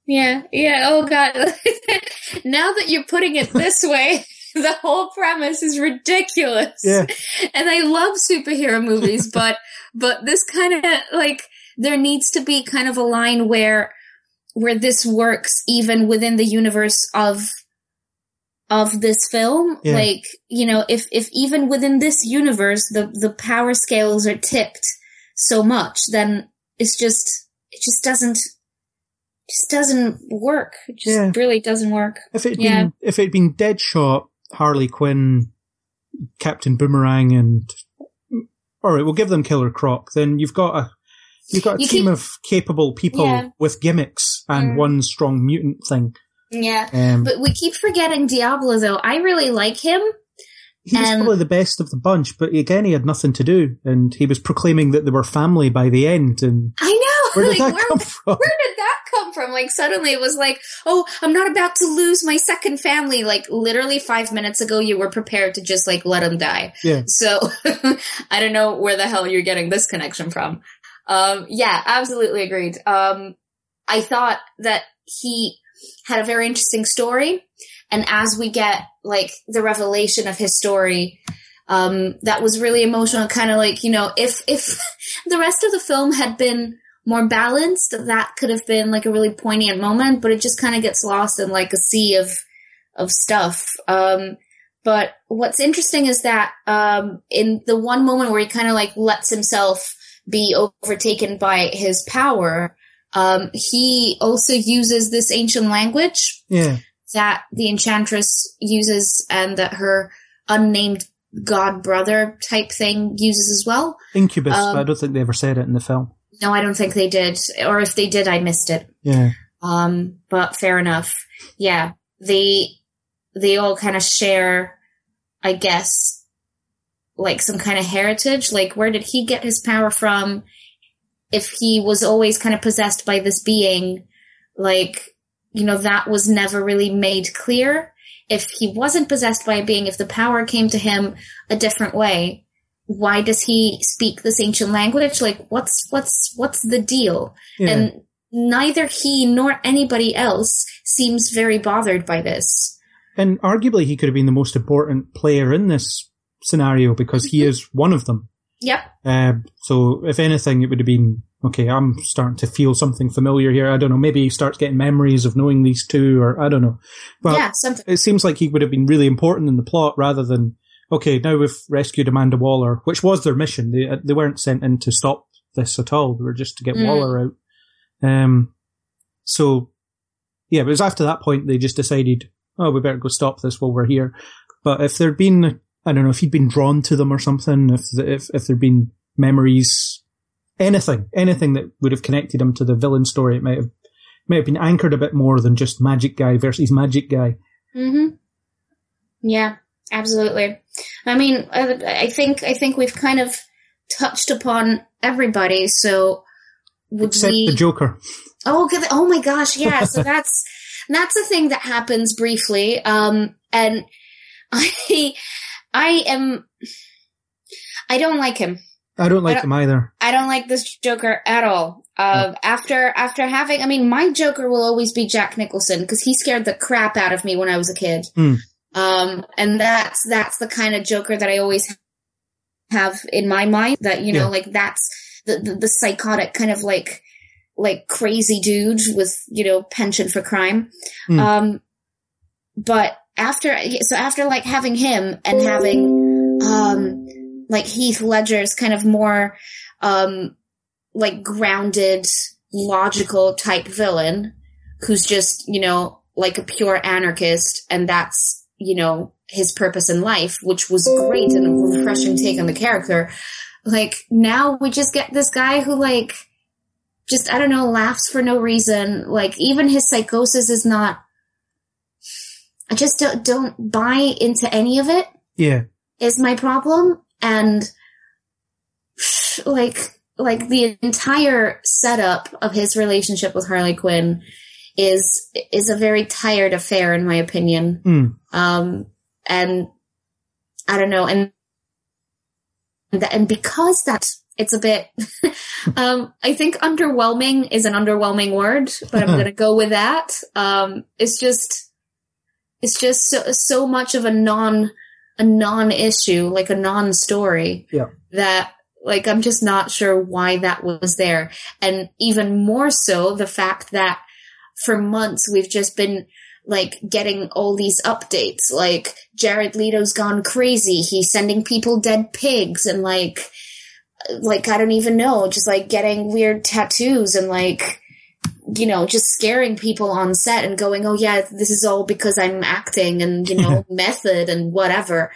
Yeah, yeah. Oh god. now that you're putting it this way, the whole premise is ridiculous. Yeah. And I love superhero movies, but but this kind of like there needs to be kind of a line where where this works even within the universe of of this film yeah. like you know if if even within this universe the the power scales are tipped so much then it's just it just doesn't just doesn't work it just yeah. really doesn't work if it yeah. been if it'd been deadshot harley quinn Captain Boomerang and all right, we'll give them Killer Croc. Then you've got a you've got a You team keep- of capable people Yeah. with gimmicks and Mm. one strong mutant thing. Yeah. Um, But we keep forgetting Diablo though. I really like him. he was um, probably the best of the bunch, but again, he had nothing to do, and he was proclaiming that they were family by the end. And I know. where did like, that where, come from? where did that come from? Like suddenly it was like, oh, I'm not about to lose my second family. Like literally five minutes ago, you were prepared to just like let him die. Yeah. So I don't know where the hell you're getting this connection from. Um, yeah, absolutely agreed. Um, I thought that he had a very interesting story. And as we get like the revelation of his story, um, that was really emotional. Kind of like, you know, if, if the rest of the film had been more balanced, that could have been like a really poignant moment, but it just kind of gets lost in like a sea of, of stuff. Um, but what's interesting is that, um, in the one moment where he kind of like lets himself be overtaken by his power, um, he also uses this ancient language Yeah, that the enchantress uses and that her unnamed god brother type thing uses as well. Incubus, Um, but I don't think they ever said it in the film. No, I don't think they did. Or if they did, I missed it. Yeah, Um, but fair enough. Yeah. They, they all kind of share, I guess, like some kind of heritage. Like, where did he get his power from? If he was always kind of possessed by this being, like, you know, that was never really made clear. If he wasn't possessed by a being, if the power came to him a different way, why does he speak this ancient language? Like, what's, what's, what's the deal? yeah. And neither he nor anybody else seems very bothered by this. And arguably, he could have been the most important player in this scenario because he is one of them. Yep. Uh, so, if anything, it would have been okay. I'm starting to feel something familiar here. I don't know. Maybe he starts getting memories of knowing these two, or I don't know. Well, yeah, something. it seems like he would have been really important in the plot rather than okay. Now we've rescued Amanda Waller, which was their mission. They uh, they weren't sent in to stop this at all. They were just to get Mm. Waller out. Um. So, yeah, it was after that point they just decided, oh, we better go stop this while we're here. But if there'd been, I don't know, if he'd been drawn to them or something, if the, if if there'd been memories, anything, anything that would have connected him to the villain story, it might have might have been anchored a bit more than just Magic Guy versus Magic Guy. Mm-hmm. Yeah, absolutely. I mean, I, I think I think we've kind of touched upon everybody. So would Except we? the Joker. Oh, oh my gosh, yeah. So that's that's a thing that happens briefly. Um, and I I am I don't like him. I don't like I don't- him either. I don't like this Joker at all. Uh, after after having, I mean, my Joker will always be Jack Nicholson because he scared the crap out of me when I was a kid. Hmm. Um, and that's that's the kind of Joker that I always have in my mind. That you know, Yeah. like that's the, the the psychotic kind of like like crazy dude with you know penchant for crime. Hmm. Um, but after so after like having him and having um like Heath Ledger's kind of more um like grounded logical type villain who's just you know like a pure anarchist and that's you know his purpose in life which was great and a refreshing take on the character. Like now we just get this guy who like just i don't know laughs for no reason. Like even his psychosis is not i just don't, don't buy into any of it Yeah. is my problem. And like like the entire setup of his relationship with Harley Quinn is is a very tired affair in my opinion. Hmm. um and I don't know. And and because that it's a bit um I think underwhelming is an underwhelming word but I'm going to go with that. Um it's just it's just so so much of a non a non-issue, like a non-story. Yeah. That like I'm just not sure why that was there. And even more so the fact that for months we've just been like getting all these updates like Jared Leto's gone crazy. He's sending people dead pigs and like like I don't even know, just like getting weird tattoos and like you know, just scaring people on set and going, oh yeah, this is all because I'm acting and, you know, method and whatever.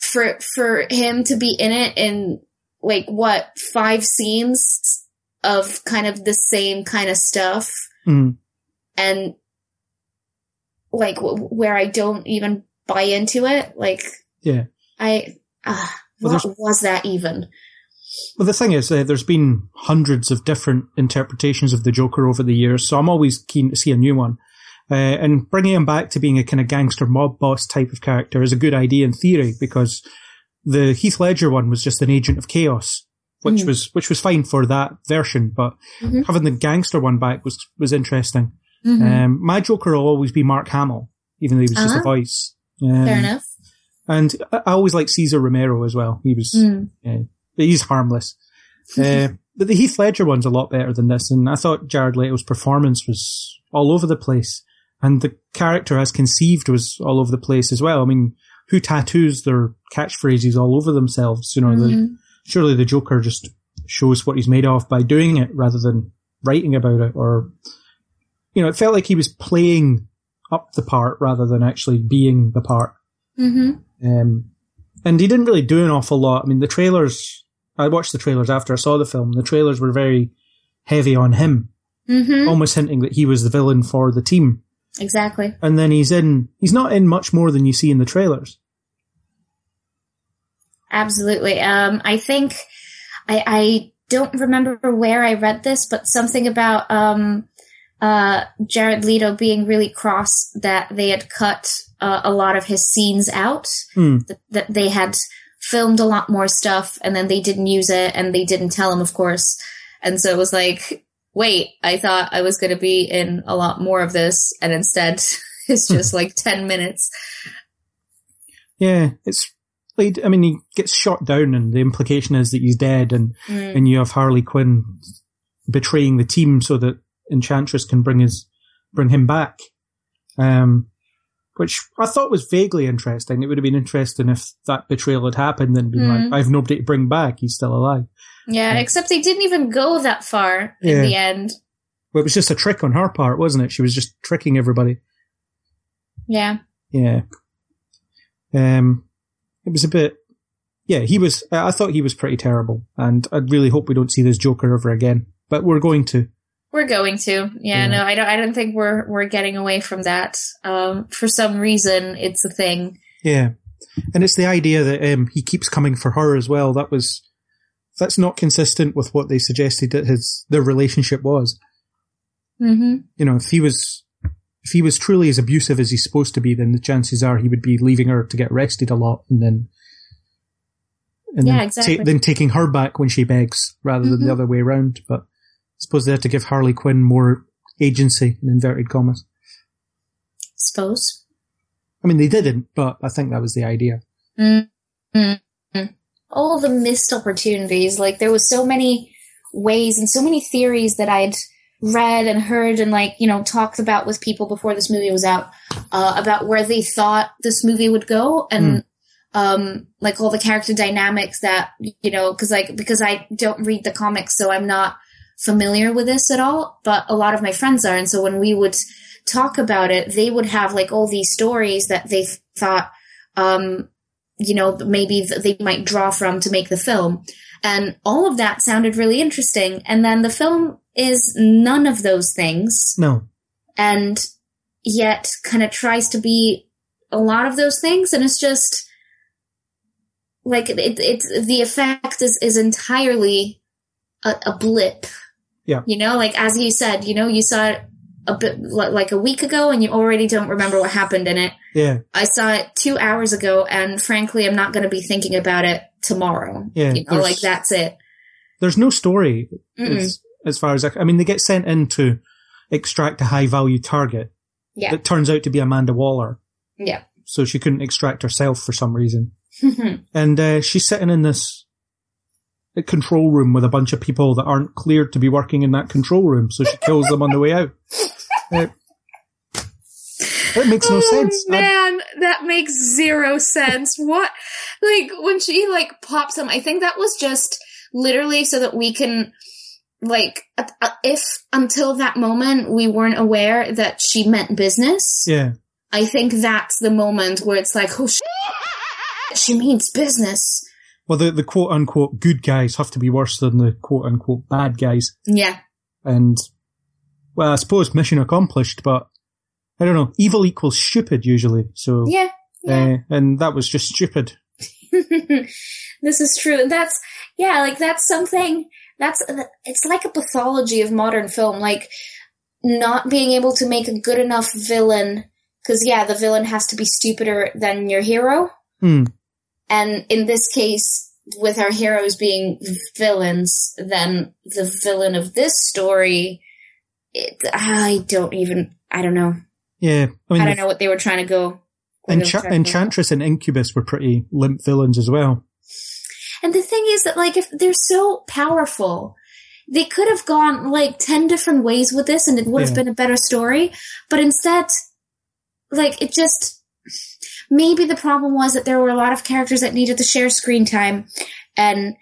for for him to be in it in like what five scenes of kind of the same kind of stuff Mm. and like w- where I don't even buy into it. Like Yeah. I, uh, Well, what was that even? Well, the thing is, uh, there's been hundreds of different interpretations of the Joker over the years, so I'm always keen to see a new one. Uh, and bringing him back to being a kind of gangster mob boss type of character is a good idea in theory because the Heath Ledger one was just an agent of chaos, which Mhm. was which was fine for that version, but Mhm. having the gangster one back was was interesting. Mhm. Um, my Joker will always be Mark Hamill, even though he was just a Uh-huh. voice. Um, Fair enough. And I always like Cesar Romero as well. He was Mm. but he's harmless. uh, but the Heath Ledger one's a lot better than this, and I thought Jared Leto's performance was all over the place, and the character as conceived was all over the place as well. I mean, who tattoos their catchphrases all over themselves? You know, the, Mhm. surely the Joker just shows what he's made of by doing it rather than writing about it, or you know, it felt like he was playing up the part rather than actually being the part. Mhm. Um, and he didn't really do an awful lot. I mean, the trailers, I watched the trailers after I saw the film. The trailers were very heavy on him, Mhm. almost hinting that he was the villain for the team. Exactly. And then he's in, he's not in much more than you see in the trailers. Absolutely. Um, I think I, I don't remember where I read this, but something about um, uh, Jared Leto being really cross that they had cut uh, a lot of his scenes out. Hmm. That, that they had filmed a lot more stuff, and then they didn't use it, and they didn't tell him, of course. And so it was like, wait, I thought I was going to be in a lot more of this, and instead it's just like ten minutes. Yeah, it's, I mean, he gets shot down and the implication is that he's dead and, Mm. and you have Harley Quinn betraying the team so that Enchantress can bring his, bring him back. Um, which I thought was vaguely interesting. It would have been interesting if that betrayal had happened and been Mm. like, I have nobody to bring back. He's still alive. Yeah, except they didn't even go that far Yeah. in the end. Well, it was just a trick on her part, wasn't it? She was just tricking everybody. Yeah. Yeah. Um, it was a bit, yeah, he was, I I thought he was pretty terrible and I really hope we don't see this Joker ever again, but we're going to. We're going to. Yeah, Yeah. no, I don't I don't think we're we're getting away from that. Um for some reason it's a thing. Yeah. And it's the idea that, um, he keeps coming for her as well. That was, that's not consistent with what they suggested that his, their relationship was. Mhm. You know, if he was, if he was truly as abusive as he's supposed to be, then the chances are he would be leaving her to get arrested a lot and then, and Yeah, then, exactly. then taking her back when she begs rather than Mhm. the other way around. But suppose they had to give Harley Quinn more agency in inverted commas. Suppose. I mean, they didn't, but I think that was the idea. Mm. Mm. All the missed opportunities. Like there was so many ways and so many theories that I'd read and heard and like, you know, talked about with people before this movie was out, uh, about where they thought this movie would go and um like all the character dynamics that you know because like because i don't read the comics so i'm not familiar with this at all but a lot of my friends are. And so when we would talk about it they would have like all these stories that they thought um you know maybe they might draw from to make the film. And all of that sounded really interesting. And then the film is none of those things. No. and yet kind of tries to be a lot of those things. And it's just like it, it's the effect is is entirely a, a blip Yeah. you know like as you said you know you saw it a bit like a week ago and you already don't remember what happened in it Yeah. i saw it two hours ago and frankly i'm not going to be thinking about it tomorrow Yeah, you know like that's it There's no story as, as far as I, I mean, they get sent in to extract a high value target yeah that turns out to be Amanda Waller. yeah So she couldn't extract herself for some reason. And uh, she's sitting in this control room with a bunch of people that aren't cleared to be working in that control room. So she kills them on the way out. Uh, that makes no oh, sense. I- Man, that makes zero sense. what? Like when she like pops him, I think that was just literally so that we can like uh, uh, if until that moment we weren't aware that she meant business. yeah. I think that's the moment where it's like, oh shit. she means business. Well, the, the quote unquote good guys have to be worse than the quote unquote bad guys. Yeah. And, well, I suppose mission accomplished, but I don't know. Evil equals stupid usually. So, Yeah. Yeah. uh, and that was just stupid. this is true. That's yeah, like that's something that's it's like a pathology of modern film, like not being able to make a good enough villain. Because yeah, the villain has to be stupider than your hero, Hmm. And in this case, with our heroes being villains, then the villain of this story, it, I don't even, I don't know, Yeah. I mean, I don't know what they were trying to go. where they were Encha- trying to go. Enchantress and Incubus were pretty limp villains as well. And the thing is that, like, if they're so powerful, they could have gone like 10 different ways with this and it would have Yeah. been a better story. But instead, like, it just, maybe the problem was that there were a lot of characters that needed to share screen time. And,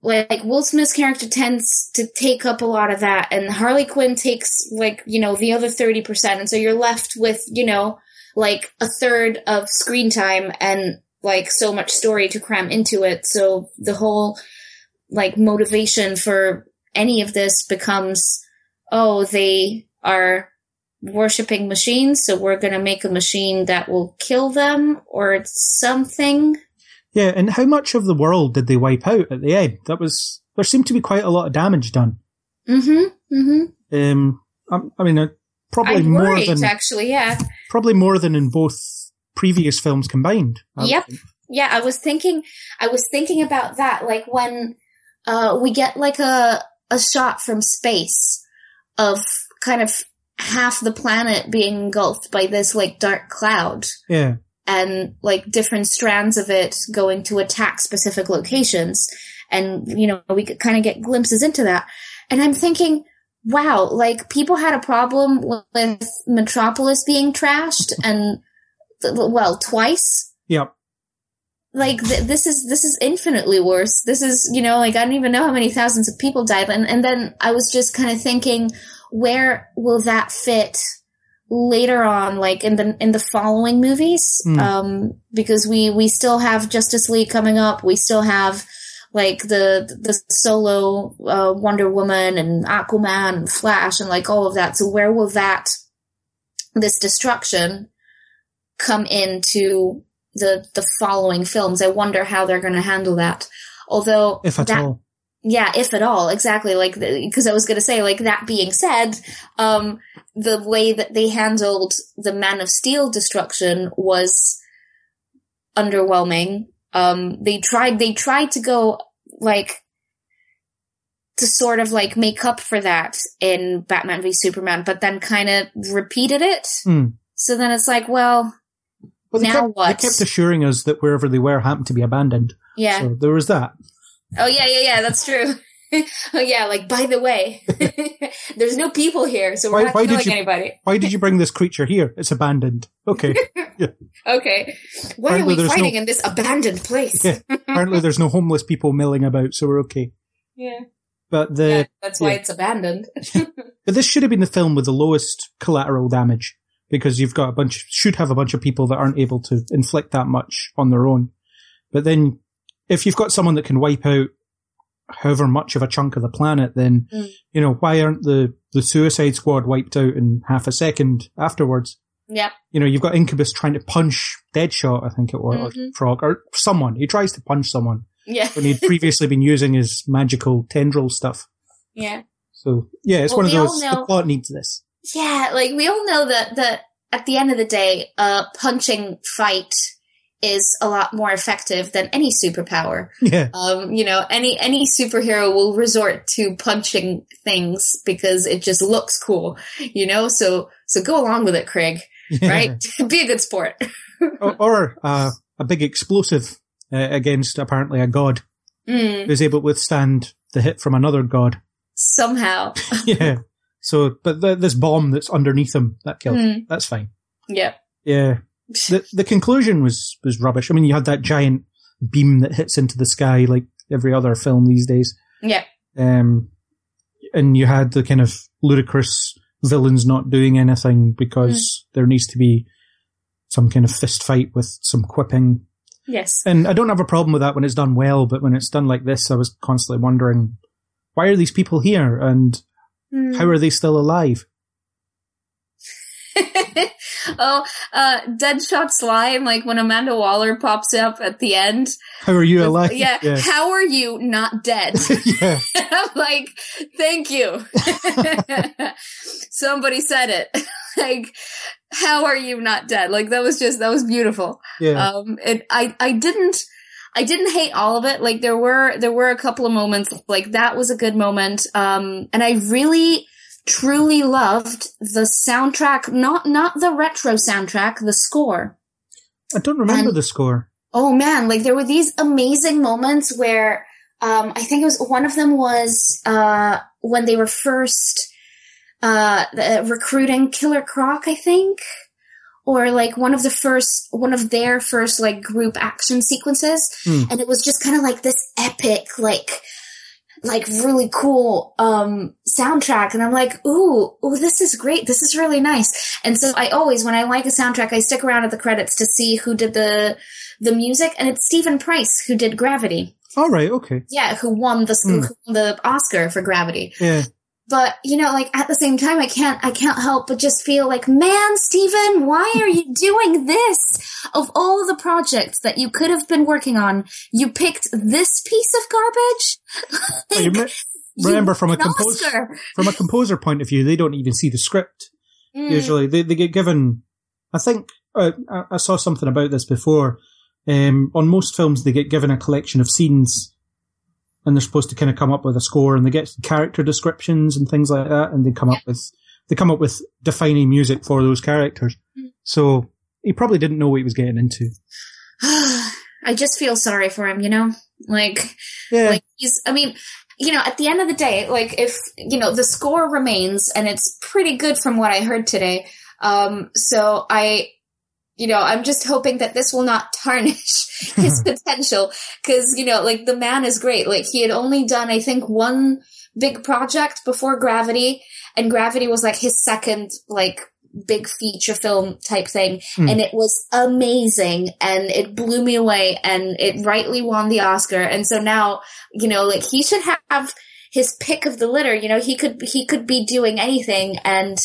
like, Will Smith's character tends to take up a lot of that. And Harley Quinn takes, like, you know, the other 30%. And so you're left with, you know, like a third of screen time and like so much story to cram into it. So the whole like motivation for any of this becomes, oh, they are worshipping machines, so we're going to make a machine that will kill them or it's something. Yeah, and how much of the world did they wipe out at the end? That was there seemed to be quite a lot of damage done. Mm-hmm. Mm-hmm. Um, I, I mean, uh, probably I'm more worried, than actually. Yeah. probably more than in both previous films combined. I Yep. think. Yeah, I was thinking, I was thinking about that, like when, uh, we get like a, a shot from space of kind of half the planet being engulfed by this like dark cloud Yeah, and like different strands of it going to attack specific locations. And, you know, we could kind of get glimpses into that. And I'm thinking, wow, like people had a problem with Metropolis being trashed and, well, twice yep. like th- this is this is infinitely worse this is you know like i don't even know how many thousands of people died and, and then i was just kind of thinking where will that fit later on like in the in the following movies Hmm. um because we we still have justice league coming up we still have like the the solo uh, wonder woman and aquaman and flash and like all of that so where will that this destruction come into the the following films. I wonder how they're going to handle that. Although If at that, all. Yeah, if at all, exactly. Like because I was going to say, like that being said, um, the way that they handled the Man of Steel destruction was underwhelming. Um, they tried they tried to go like to sort of like make up for that in Batman v Superman, but then kind of repeated it. Hmm. So then it's like, well, Well, Now kept, what? They kept assuring us that wherever they were happened to be abandoned. yeah. So there was that. Oh yeah, yeah, yeah. That's true. oh yeah. Like by the way, there's no people here, so we're Why- not why killing you- anybody. Why did you bring this creature here? It's abandoned. Okay. Okay. Why Apparently are we fighting no- in this abandoned place? Yeah. Apparently there's no homeless people milling about, so we're okay. Yeah. But the Yeah, that's why it's abandoned. but this should have been the film with the lowest collateral damage because you've got a bunch should have a bunch of people that aren't able to inflict that much on their own. But then if you've got someone that can wipe out however much of a chunk of the planet, then Mm. you know why aren't the the Suicide Squad wiped out in half a second afterwards? Yeah, You know, you've got Incubus trying to punch Deadshot, I think it was, Mhm. or Frog, or someone. He tries to punch someone Yeah. when he'd previously been using his magical tendril stuff. Yeah. So yeah, it's Well, one of those. know- The plot needs this. Yeah. Like we all know that that at the end of the day, a punching fight is a lot more effective than any superpower. Yeah, Um, you know, any any superhero will resort to punching things because it just looks cool. You know, so so go along with it, Craig. yeah. Right? Be a good sport. or, or uh, a big explosive uh, against apparently a god Mm, who's able to withstand the hit from another god. somehow. yeah. So, but the, this bomb that's underneath him that killed. him. Mm, That's fine. yeah. Yeah. The the conclusion was was rubbish. I mean, you had that giant beam that hits into the sky like every other film these days. Yeah. Um, and you had the kind of ludicrous villains not doing anything because there needs to be some kind of fist fight with some quipping. Yes. And I don't have a problem with that when it's done well, but when it's done like this, I was constantly wondering, why are these people here and Hmm. how are they still alive? oh, uh, Deadshot Slime, like when Amanda Waller pops up at the end. How are you alive? Yeah, Yeah. how are you not dead? yeah. I'm like, thank you. Somebody said it. like, how are you not dead? Like that was just that was beautiful. Yeah. Um, it I I didn't I didn't hate all of it. Like there were there were a couple of moments like that was a good moment. Um, and I really truly loved the soundtrack. Not not the retro soundtrack, the score. I don't remember and- the score. Oh man, like there were these amazing moments where um I think it was one of them was uh when they were first uh recruiting Killer Croc, I think. Or like one of the first one of their first like group action sequences. Hmm. And it was just kind of like this epic, like like really cool um soundtrack and I'm like, ooh, ooh, this is great. This is really nice. And so I always when I like a soundtrack, I stick around at the credits to see who did the the music and it's Steven Price who did Gravity. All right. Okay. Yeah, who won the Hmm. who won the Oscar for Gravity. Yeah. But you know, like at the same time, I can't I can't help but just feel like, man, Steven, why are you doing this? Of all the projects that you could have been working on, you picked this piece of garbage. You Like, me- remember from a composer from a composer point of view, they don't even see the script. Mm. Usually, they they get given. I think uh, I, I saw something about this before. Um, on most films, they get given a collection of scenes, and they're supposed to kind of come up with a score, and they get character descriptions and things like that, and they come up with they come up with defining music for those characters. Mm. So he probably didn't know what he was getting into. I just feel sorry for him, you know? Like, Yeah, like he's, I mean, you know, at the end of the day, like if, you know, the score remains and it's pretty good from what I heard today. Um, so I, you know, I'm just hoping that this will not tarnish his potential because, you know, like the man is great. Like he had only done, I think, one big project before Gravity and Gravity was like his second, like, big feature film type thing Hmm. and it was amazing and it blew me away and it rightly won the Oscar and so now you know like he should have his pick of the litter you know he could he could be doing anything and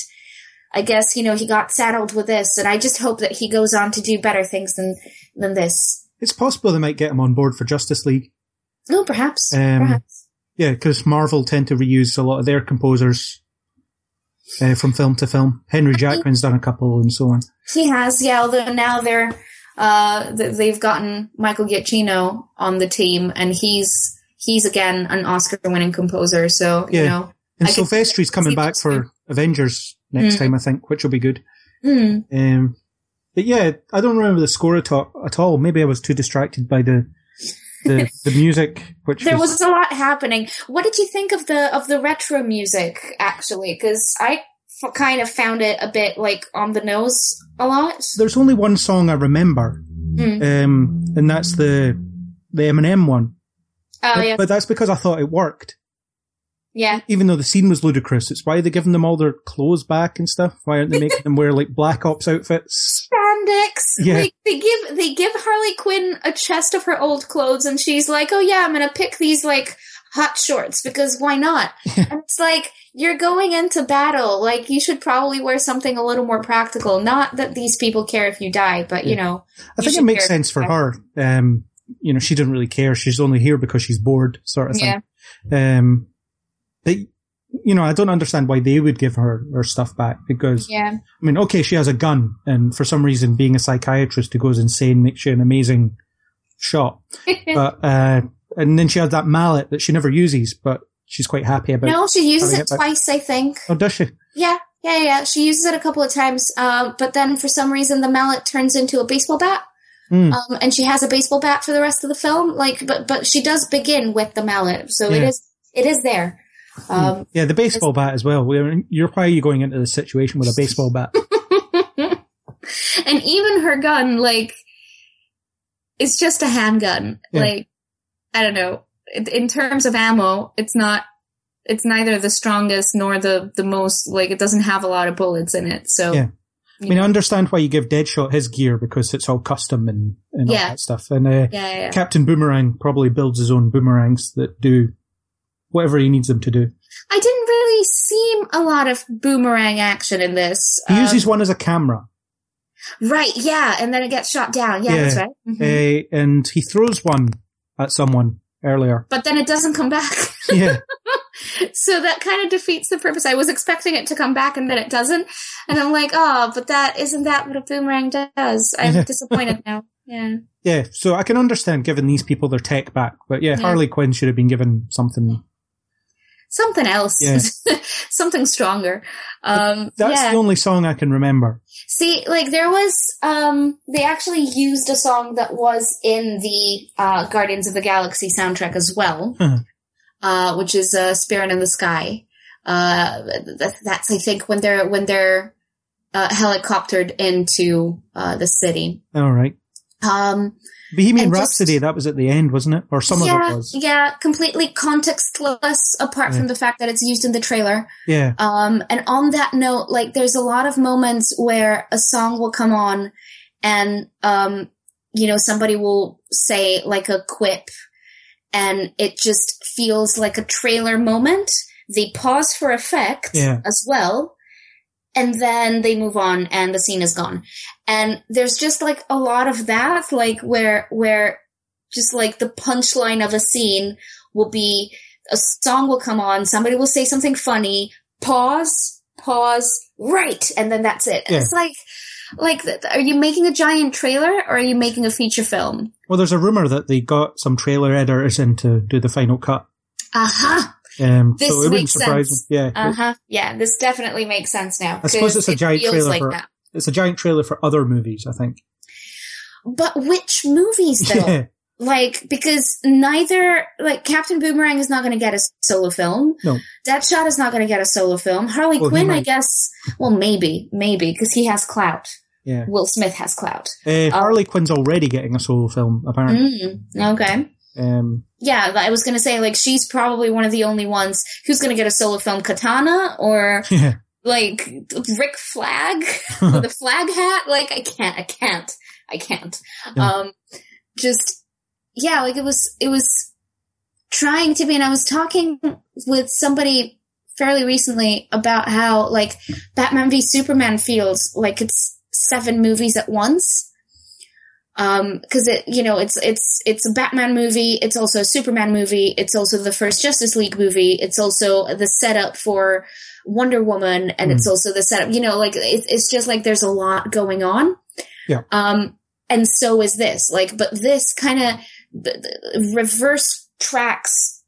I guess you know he got saddled with this and I just hope that he goes on to do better things than than this it's possible they might get him on board for Justice League. no perhaps Um, perhaps Yeah, because Marvel tend to reuse a lot of their composers uh, from film to film. Henry Jackman's done a couple, and so on. He has, yeah. Although now they're uh, they've gotten Michael Giacchino on the team, and he's he's again an Oscar-winning composer. So you Yeah. know, And I can Silvestri's coming back for Avengers next Mm. time, I think, which will be good. hmm, Um, but yeah, I don't remember the score at all. At all. Maybe I was too distracted by the the, the music, which there was, was a lot happening. What did you think of the of the retro music actually? Because I f- kind of found it a bit like on the nose a lot. There's only one song I remember, Mm. um, and that's the the Eminem one. Oh but, yeah, but that's because I thought it worked. Yeah. even though the scene was ludicrous, it's why they're giving them all their clothes back and stuff. Why aren't they making them wear like black ops outfits? spandex. Yeah. Like they give they give Harley Quinn a chest of her old clothes and she's like, "Oh yeah, I'm going to pick these like hot shorts because why not?" and it's like you're going into battle, like you should probably wear something a little more practical. Not that these people care if you die, but you know, I You think it makes sense for her. Um, you know, she doesn't really care. She's only here because she's bored, sort of thing. yeah. Um, but you know, I don't understand why they would give her her stuff back because Yeah. I mean, okay, she has a gun, and for some reason, being a psychiatrist who goes insane makes you an amazing shot. but uh, and then she has that mallet that she never uses, but she's quite happy about. no, she uses it it twice, I think. Oh, does she? Yeah. Yeah, yeah, she uses it a couple of times, uh, but then for some reason the mallet turns into a baseball bat. Hmm. um, and she has a baseball bat for the rest of the film. Like, but but she does begin with the mallet, so it Yeah. is it is there. Um, Yeah, the baseball bat as well. We're- You're why are you going into this situation with a baseball bat? and even her gun, like, it's just a handgun. Yeah. Like, I don't know. In- terms of ammo, it's not. It's neither the strongest nor the the most. Like, it doesn't have a lot of bullets in it. So Yeah. I mean, I understand why you give Deadshot his gear because it's all custom and, and all that stuff. And uh, Yeah, yeah, yeah. Captain Boomerang probably builds his own boomerangs that do whatever he needs them to do. I didn't really see a lot of boomerang action in this. He Um, uses one as a camera, right, yeah, and then it gets shot down. Yeah, Yeah. that's right. Mhm. uh, and he throws one at someone earlier. but then it doesn't come back. Yeah, so that kind of defeats the purpose. I was expecting it to come back and then it doesn't. And I'm like, oh, but that isn't that what a boomerang does. I'm disappointed now. Yeah. yeah. So I can understand giving these people their tech back, but yeah, Yeah. Harley Quinn should have been given something. Something else. Yeah. Something stronger. Um, That's yeah. the only song I can remember. See, like there was, um, they actually used a song that was in the uh, Guardians of the Galaxy soundtrack as well, Huh. uh, which is uh, "Spirit in the Sky." Uh, that, that's I think when they're when they're uh, helicoptered into uh, the city. All right. Um, Bohemian And just- Rhapsody, that was at the end, wasn't it? Or some yeah, of it was. yeah, completely contextless apart Yeah. from the fact that it's used in the trailer. Yeah. Um, and on that note, like there's a lot of moments where a song will come on and, um, you know, somebody will say like a quip and it just feels like a trailer moment. They pause for effect Yeah. as well. And then they move on and the scene is gone. And there's just like a lot of that, like where, where just like the punchline of a scene will be a song will come on, somebody will say something funny, pause, pause, right, and then that's it. Yeah. It's like, like, are you making a giant trailer or are you making a feature film? Well, there's a rumor that they got some trailer editors in to do the final cut. Aha, Um, This so it wouldn't makes surprise sense. me. Yeah. uh huh. Yeah, this definitely makes sense now. I suppose it's a giant trailer like for- that. It's a giant trailer for other movies, I think. But which movies though? Yeah. Like, because neither, like, Captain Boomerang is not going to get a solo film. No. Deadshot is not going to get a solo film. Harley Well, Quinn, I guess, well, maybe, maybe, because he has clout. Yeah. Will Smith has clout. Uh, Harley Quinn's already getting a solo film, apparently. Mm, okay. Um, Yeah, I was going to say, like, she's probably one of the only ones who's going to get a solo film. Katana or, yeah. Like, Rick Flag with a flag hat. Like, I can't, I can't, I can't. Yeah. Um, just, yeah, like it was, it was trying to be, and I was talking with somebody fairly recently about how, like, Batman v Superman feels like it's seven movies at once. Um, cause it, you know, it's, it's, it's a Batman movie. It's also a Superman movie. It's also the first Justice League movie. It's also the setup for Wonder Woman. And it's also the setup, you know, like it, it's just like there's a lot going on. Yeah. Um, and so is this like, but this kind of reverse tracks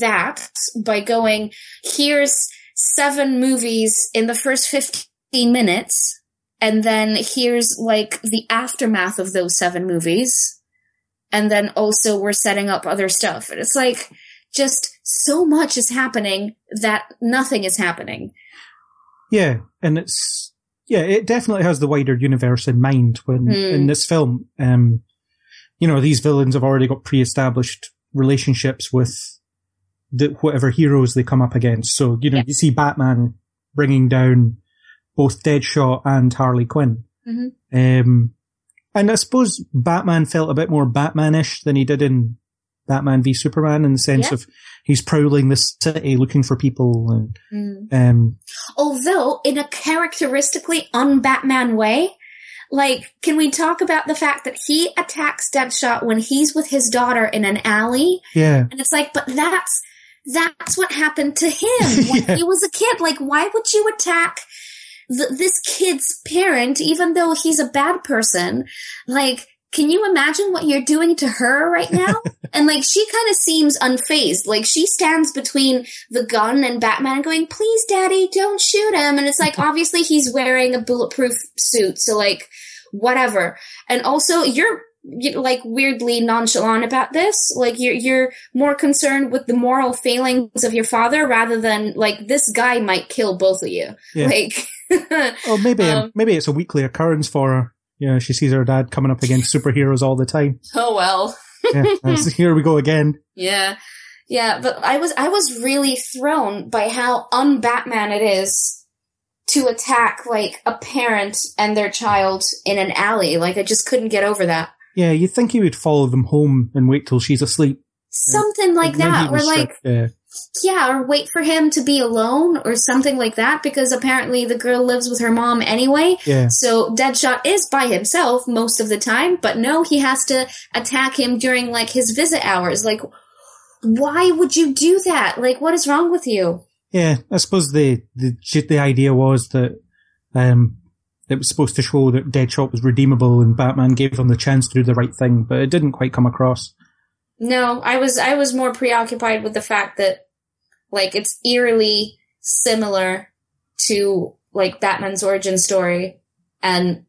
that by going, here's seven movies in the first 15 minutes. And then here's like the aftermath of those seven movies. And then also we're setting up other stuff. And it's like just so much is happening that nothing is happening. Yeah. And it's, yeah, it definitely has the wider universe in mind when, Hmm. in this film, um, you know, these villains have already got pre-established relationships with the, whatever heroes they come up against. So, you know, Yeah. you see Batman bringing down both Deadshot and Harley Quinn. Mhm. Um, and I suppose Batman felt a bit more Batmanish than he did in Batman v Superman in the sense Yeah. of he's prowling the city looking for people and, Mm. um, Although in a characteristically un-Batman way, like, can we talk about the fact that he attacks Deadshot when he's with his daughter in an alley? yeah, And it's like, but that's, that's what happened to him when Yeah. he was a kid. Like, why would you attack th- this kid's parent, even though he's a bad person? Like, can you imagine what you're doing to her right now? and like, she kind of seems unfazed. Like, she stands between the gun and Batman going, please, daddy, don't shoot him. And it's like, obviously he's wearing a bulletproof suit. So like, whatever. And also, you're, you like weirdly nonchalant about this. Like you're you're more concerned with the moral failings of your father rather than like this guy might kill both of you. Yeah. Like Oh, maybe Um, maybe it's a weekly occurrence for her. You know, she sees her dad coming up against superheroes all the time. oh well. Yeah, here we go again. Yeah. Yeah, but I was I was really thrown by how un-Batman it is to attack like a parent and their child in an alley. Like I just couldn't get over that. Yeah, you'd think he would follow them home and wait till she's asleep. Something like that. was like, yeah. Yeah, or wait for him to be alone or something like that because apparently the girl lives with her mom anyway. Yeah. So Deadshot is by himself most of the time, but no, he has to attack him during like his visit hours. Like, why would you do that? Like, what is wrong with you? Yeah, I suppose the the the idea was that um it was supposed to show that Deadshot was redeemable and Batman gave him the chance to do the right thing, but it didn't quite come across. No, I was I was more preoccupied with the fact that like it's eerily similar to like Batman's origin story and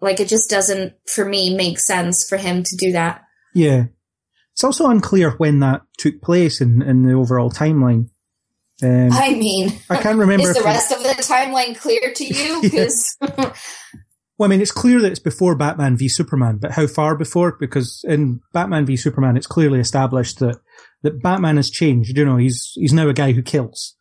like it just doesn't for me make sense for him to do that. Yeah. It's also unclear when that took place in, in the overall timeline. Um, I mean, I can't remember. is the rest of the timeline clear to you? Because well, I mean, it's clear that it's before Batman v Superman, but how far before? Because in Batman v Superman, it's clearly established that, that Batman has changed. You know, he's he's now a guy who kills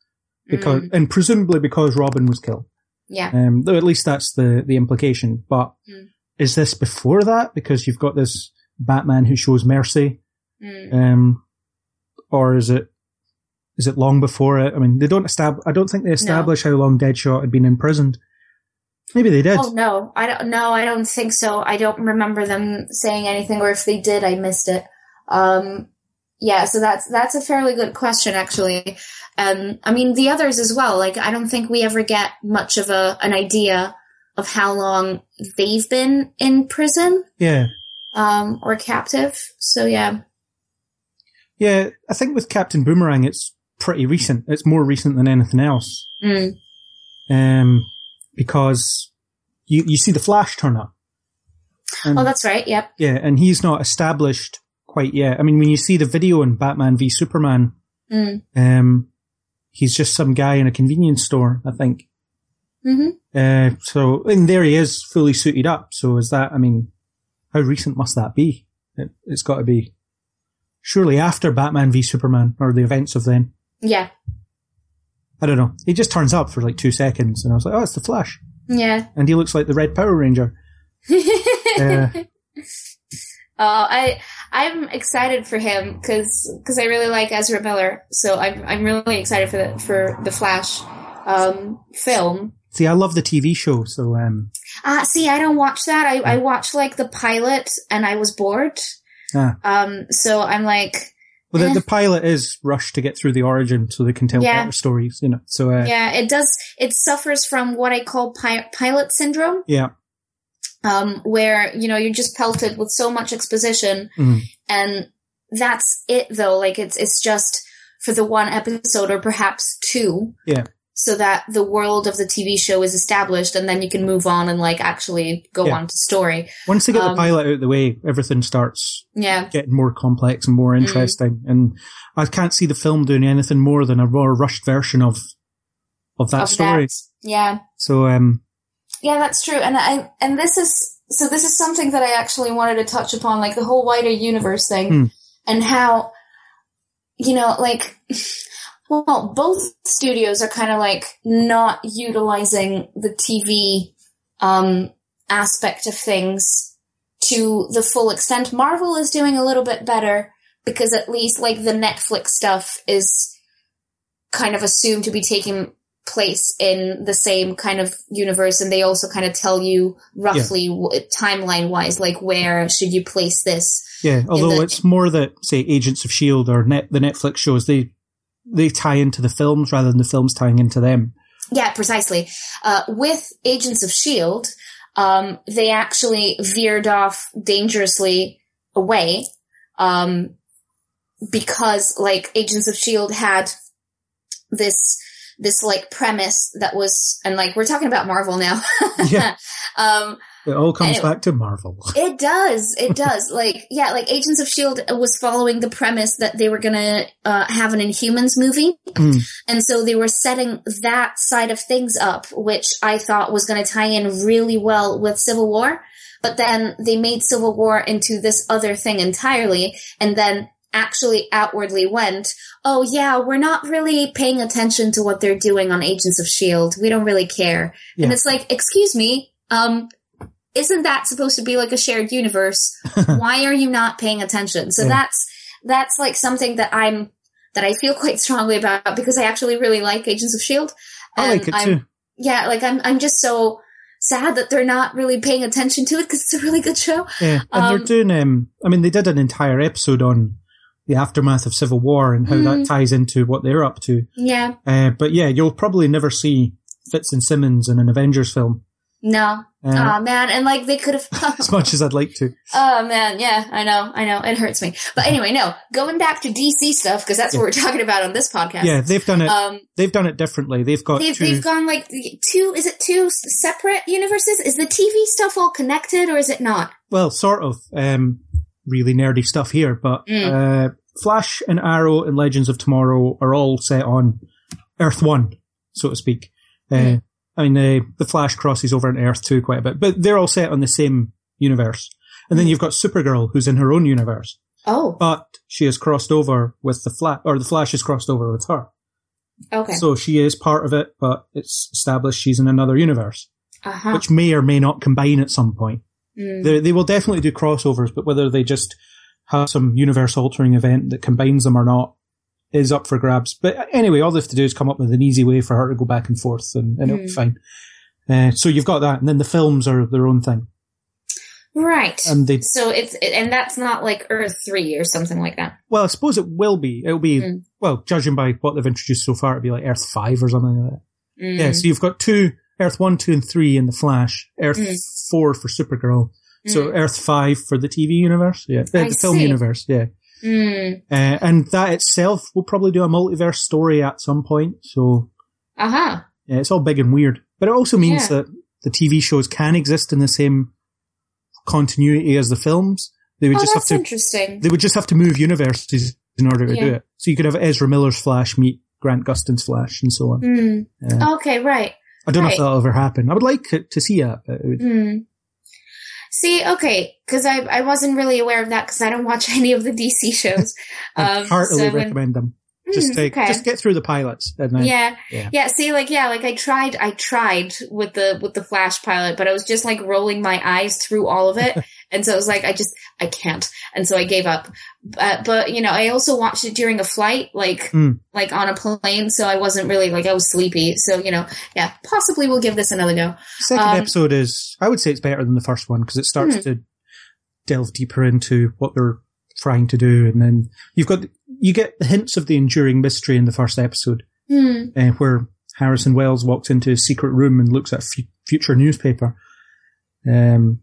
because, Mm. and presumably because Robin was killed. yeah, Um, though at least that's the, the implication. But Mm. is this before that? Because you've got this Batman who shows mercy. Mm. Um, or is it, is it long before it? I mean, they don't establish, I don't think they establish how long Deadshot had been imprisoned. Maybe they did. Oh no, I don't. No, I don't think so. I don't remember them saying anything, or if they did, I missed it. Um, yeah, so that's that's a fairly good question, actually. Um, I mean, the others as well. Like, I don't think we ever get much of a an idea of how long they've been in prison Yeah. um, or captive. So yeah, Yeah. I think with Captain Boomerang, it's pretty recent. It's more recent than anything else. mm, Um, because you, you see the Flash turn up. And- oh, that's right. Yep. Yeah, and he's not established quite yet. I mean, when you see the video in Batman v Superman, Mm. um, he's just some guy in a convenience store, I think. hmm Uh, so, and there he is, fully suited up. So is that, I mean, how recent must that be? It, it's got to be surely after Batman v Superman or the events of then. Yeah. I don't know. He just turns up for like two seconds and I was like, oh, it's the Flash. Yeah. And he looks like the Red Power Ranger. Uh, Uh, I I'm excited for him because I really like Ezra Miller, so I'm I'm really excited for the for the Flash um, film. see, I love the TV show. So, um, Uh, see, I don't watch that. I, I watched like the pilot and I was bored. ah. Um, so I'm like, Well, the, the pilot is rushed to get through the origin so they can tell Yeah. better stories, you know. So, uh, yeah. it does. It suffers from what I call pi- pilot syndrome, Yeah. um, where you know you're just pelted with so much exposition, Mhm. and that's it. Though, like it's it's just for the one episode or perhaps two. Yeah. So that the world of the TV show is established, and then you can move on and like actually go Yeah. on to story. Once they get Um, the pilot out of the way, everything starts Yeah. getting more complex and more Mm. interesting. And I can't see the film doing anything more than a more rushed version of of that of story. that. Yeah. So, um, Yeah, that's true. And I and this is so this is something that I actually wanted to touch upon, like the whole wider universe thing Hmm. and how you know, like well, both studios are kind of like not utilizing the TV um aspect of things to the full extent. Marvel is doing a little bit better because at least like the Netflix stuff is kind of assumed to be taking place in the same kind of universe and they also kind of tell you roughly w timeline wise like where should you place this yeah, although the- it's more that, say, Agents of S.H.I.E.L.D. or net, the Netflix shows, they, they tie into the films rather than the films tying into them. yeah precisely uh, with agents of shield um, they actually veered off dangerously away um, because like agents of shield had this this like premise that was and like we're talking about marvel now Yeah. um It all comes Anyway. back to Marvel. It does. It does. like, yeah, like Agents of S.H.I.E.L.D. was following the premise that they were gonna, uh, have an Inhumans movie. Mm. And so they were setting that side of things up, which I thought was gonna tie in really well with Civil War. But then they made Civil War into this other thing entirely. And then actually outwardly went, oh yeah, we're not really paying attention to what they're doing on Agents of S.H.I.E.L.D. We don't really care. Yeah. And it's like, excuse me, um, isn't that supposed to be like a shared universe? Why are you not paying attention? So Yeah. that's, that's like something that I'm, that I feel quite strongly about because I actually really like Agents of S.H.I.E.L.D. I like it I'm, too. yeah, like I'm, I'm just so sad that they're not really paying attention to it because it's a really good show. Yeah, and Um, they're doing. Um, I mean, they did an entire episode on the aftermath of Civil War and how Mm. that ties into what they're up to. Yeah. Uh, but yeah, you'll probably never see Fitz and Simmons in an Avengers film. No. Uh, oh man. And like they could have, as much as I'd like to. oh man. Yeah, I know. I know. It hurts me. But anyway, no, going back to DC stuff, cause that's what we're talking about on this podcast. Yeah, they've done it. Um, they've done it differently. They've got they've, 2 they've gone like two, is it two separate universes? Is the TV stuff all connected or is it not? well, sort of. Um, really nerdy stuff here, but Mm. uh, Flash and Arrow and Legends of Tomorrow are all set on Earth One, so to speak. Uh, Mm. I mean, uh, the Flash crosses over into Earth Two quite a bit, but they're all set on the same universe. And then Mm. you've got Supergirl, who's in her own universe, Oh, but she has crossed over with the Flash, or the Flash has crossed over with her. okay. So she is part of it, but it's established she's in another universe, Uh huh. which may or may not combine at some point. Mm. They, they will definitely do crossovers, but whether they just have some universe altering event that combines them or not is up for grabs. But anyway, all they have to do is come up with an easy way for her to go back and forth and, and it'll be Hmm. fine. Uh, so you've got that. And then the films are their own thing. Right. And they, so it's, and that's not like Earth 3 or something like that. well, I suppose it will be. It'll be, Mm. well, judging by what they've introduced so far, it'll be like Earth 5 or something like that. Mm. Yeah. So you've got two, Earth 1, 2, and 3 in the Flash, Earth Mm. 4 for Supergirl. So Mm. Earth 5 for the TV universe. Yeah. I the film universe. Yeah. Mm. Uh, and that itself will probably do a multiverse story at some point. So Uh huh. yeah, it's all big and weird. But it also means Yeah. that the TV shows can exist in the same continuity as the films. They would Oh, just have to interesting. they would just have to move universes in order to do it. So you could have Ezra Miller's Flash meet Grant Gustin's Flash and so on. Mm. Uh, Okay, right. I don't know if that'll ever happen. I would like to see that, but it would, Hmm. See, okay, because I, I wasn't really aware of that because I don't watch any of the DC shows. I'd Um, heartily so when- recommend them. Just Hmm, take, okay. just get through the pilots. And then, yeah, Yeah. yeah. See, like, yeah, like I tried, I tried with the with the Flash pilot, but I was just like rolling my eyes through all of it, and so it was like I just I can't, and so I gave up. But, but you know, I also watched it during a flight, like Mm. like on a plane, so I wasn't really like I was sleepy. So you know, yeah, possibly we'll give this another go. Second Um, episode is, I would say it's better than the first one because it starts Hmm. to delve deeper into what they're trying to do. And then you've got, you get the hints of the enduring mystery in the first episode, Hmm. uh, where Harrison Wells walks into a secret room and looks at a future newspaper. Um,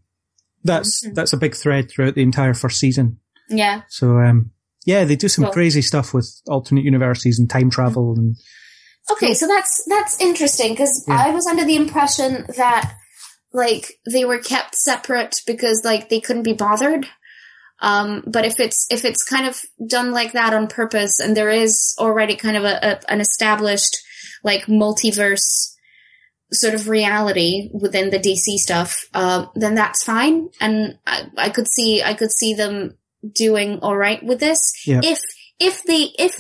that's, Mhm. that's a big thread throughout the entire first season. Yeah. So, um, yeah, they do some Well- crazy stuff with alternate universes and time travel and Okay, so that's that's interesting because Yeah. I was under the impression that like they were kept separate because like they couldn't be bothered. Um, but if it's if it's kind of done like that on purpose, and there is already kind of a, a an established like multiverse sort of reality within the DC stuff, uh, then that's fine, and I, I could see I could see them doing all right with this Yeah. if if they if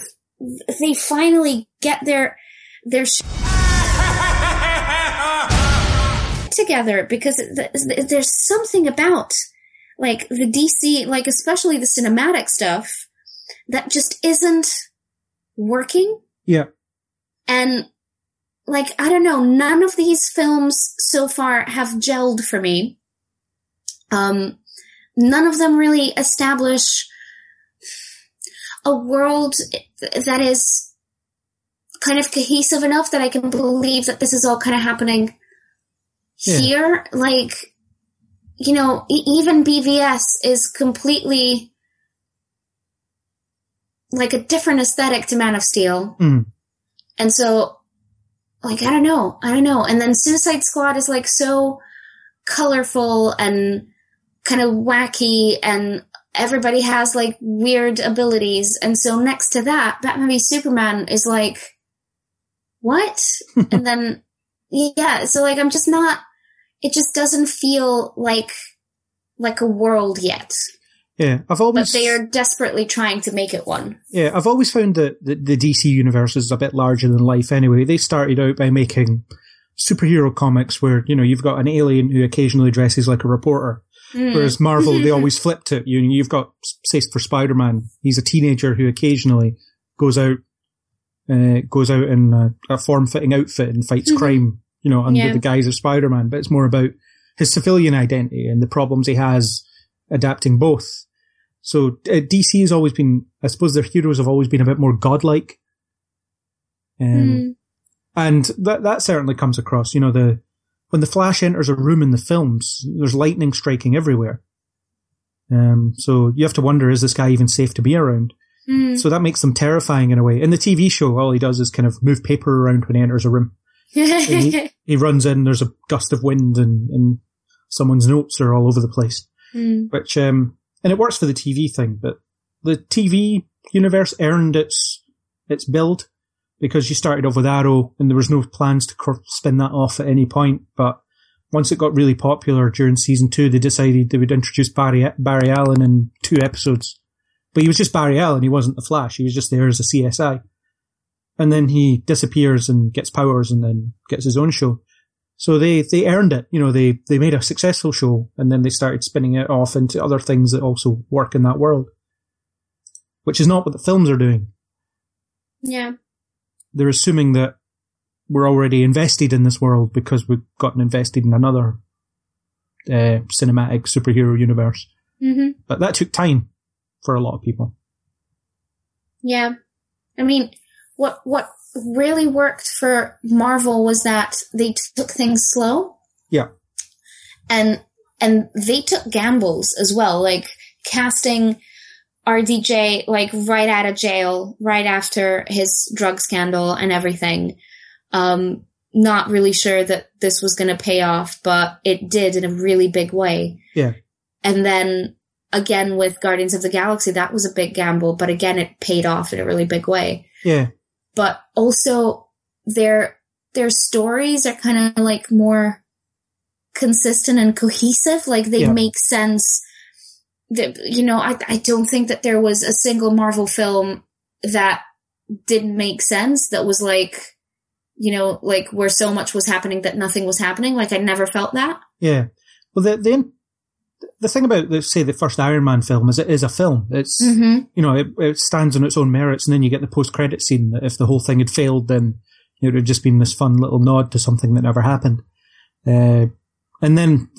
they finally get their their sh- together because th- th- there's something about like the DC, like especially the cinematic stuff that just isn't working. yeah. And like, I don't know, none of these films so far have gelled for me. Um, none of them really establish a world that is kind of cohesive enough that I can believe that this is all kind of happening Yeah. here. Like, you know, e- even BVS is completely like a different aesthetic to Man of Steel. Mm. And so, like, I don't know. I don't know. And then Suicide Squad is like so colorful and kind of wacky and everybody has like weird abilities. And so next to that, Batman v Superman is like, what? and then, yeah, so like, I'm just not, it just doesn't feel like, like a world yet. Yeah, I've always. but they are desperately trying to make it one. yeah, I've always found that the, the DC universe is a bit larger than life. Anyway, they started out by making superhero comics where you know you've got an alien who occasionally dresses like a reporter, Mm. whereas Marvel they always flipped it. You you've got say for Spider Man, he's a teenager who occasionally goes out uh, goes out in a, a form fitting outfit and fights Mhm. crime, you know, under Yeah. the guise of Spider Man. But it's more about his civilian identity and the problems he has adapting both. So uh, DC has always been, I suppose, their heroes have always been a bit more godlike, um, Mm. and that that certainly comes across. You know, the when the Flash enters a room in the films, there's lightning striking everywhere. Um, so you have to wonder, is this guy even safe to be around? Mm. So that makes them terrifying in a way. In the TV show, all he does is kind of move paper around when he enters a room. he, he runs in, there's a gust of wind and, and someone's notes are all over the place. Mm. Which, um, and it works for the TV thing, but the TV universe earned its, its build because you started off with Arrow and there was no plans to spin that off at any point. But once it got really popular during season two, they decided they would introduce Barry, Barry Allen in two episodes. But he was just Barry Allen. He wasn't the Flash. He was just there as a CSI. And then he disappears and gets powers and then gets his own show. So they, they earned it. You know, they, they made a successful show and then they started spinning it off into other things that also work in that world. Which is not what the films are doing. yeah. They're assuming that we're already invested in this world because we've gotten invested in another uh, cinematic superhero universe. hmm But that took time for a lot of people. Yeah. I mean, what, what really worked for Marvel was that they took things slow. Yeah. And, and they took gambles as well, like casting RDJ like right out of jail, right after his drug scandal and everything. Um, not really sure that this was going to pay off, but it did in a really big way. Yeah. And then again with Guardians of the Galaxy, that was a big gamble, but again, it paid off in a really big way. Yeah. But also their, their stories are kind of like more consistent and cohesive. Like they Yeah. make sense. That, you know, I, I don't think that there was a single Marvel film that didn't make sense that was like, you know, like where so much was happening that nothing was happening. Like I never felt that. Yeah. Well, the, the, the thing about, the, say, the first Iron Man film is it is a film. It's, Mm-hmm. you know, it, it stands on its own merits, and then you get the post-credit scene that if the whole thing had failed, then it would have just been this fun little nod to something that never happened. Uh, and then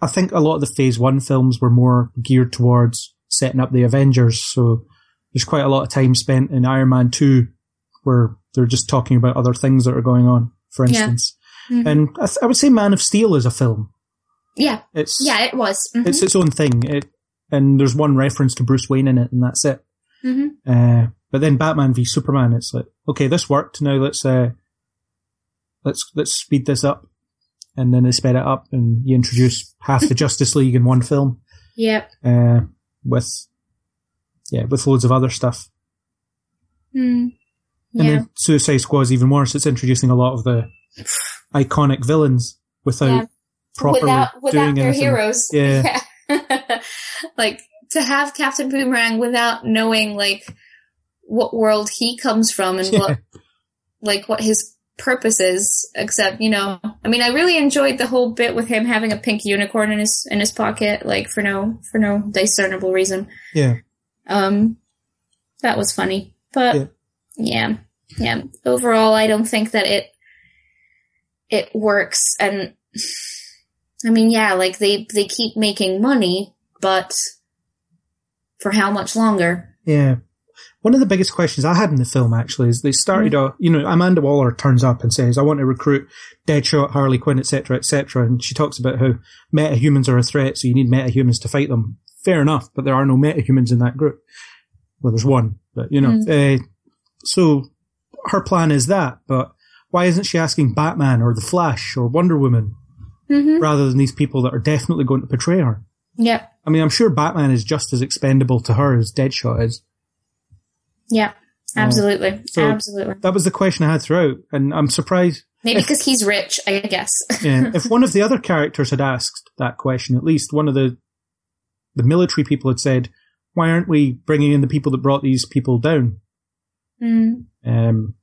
I think a lot of the Phase One films were more geared towards setting up the Avengers, so there's quite a lot of time spent in Iron Man Two where they're just talking about other things that are going on. For Yeah. instance, Mhm. and I, th- I would say Man of Steel is a film. Yeah. It's Yeah, it was. Mhm. it's its own thing. It and there's one reference to Bruce Wayne in it, and that's it. Mhm. Uh, but then Batman v Superman, it's like, okay, this worked. Now let's uh, let's let's speed this up, and then they sped it up, and you introduce half the Justice League in one film, Yep. uh, with yeah, with loads of other stuff. Mm. And Yeah. then Suicide Squad's even worse. It's introducing a lot of the iconic villains without Yeah. Properly without without their anything. heroes. Yeah. Yeah. like to have Captain Boomerang without knowing like what world he comes from and Yeah. what like what his purpose is, except, you know, I mean I really enjoyed the whole bit with him having a pink unicorn in his in his pocket, like for no for no discernible reason. Yeah. Um that was funny. But yeah. yeah. Overall I don't think that it it works and I mean yeah, like they they keep making money, but for how much longer? Yeah. One of the biggest questions I had in the film actually is they started off, you know, Amanda Waller turns up and says, I want to recruit Deadshot, Harley Quinn, etc., etc. And she talks about how metahumans are a threat, so you need metahumans to fight them. Fair enough, but there are no metahumans in that group. Well, there's one, but you know, uh, so her plan is that, but why isn't she asking Batman or the Flash or Wonder Woman Mm-hmm. rather than these people that are definitely going to portray her? Yep. I mean, I'm sure Batman is just as expendable to her as Deadshot is. Yeah, Absolutely. So- Absolutely. That was the question I had throughout, and I'm surprised. Maybe because he's rich, I guess. Yeah, if one of the other characters had asked that question, at least one of the the military people had said, why aren't we bringing in the people that brought these people down? Mm. Um,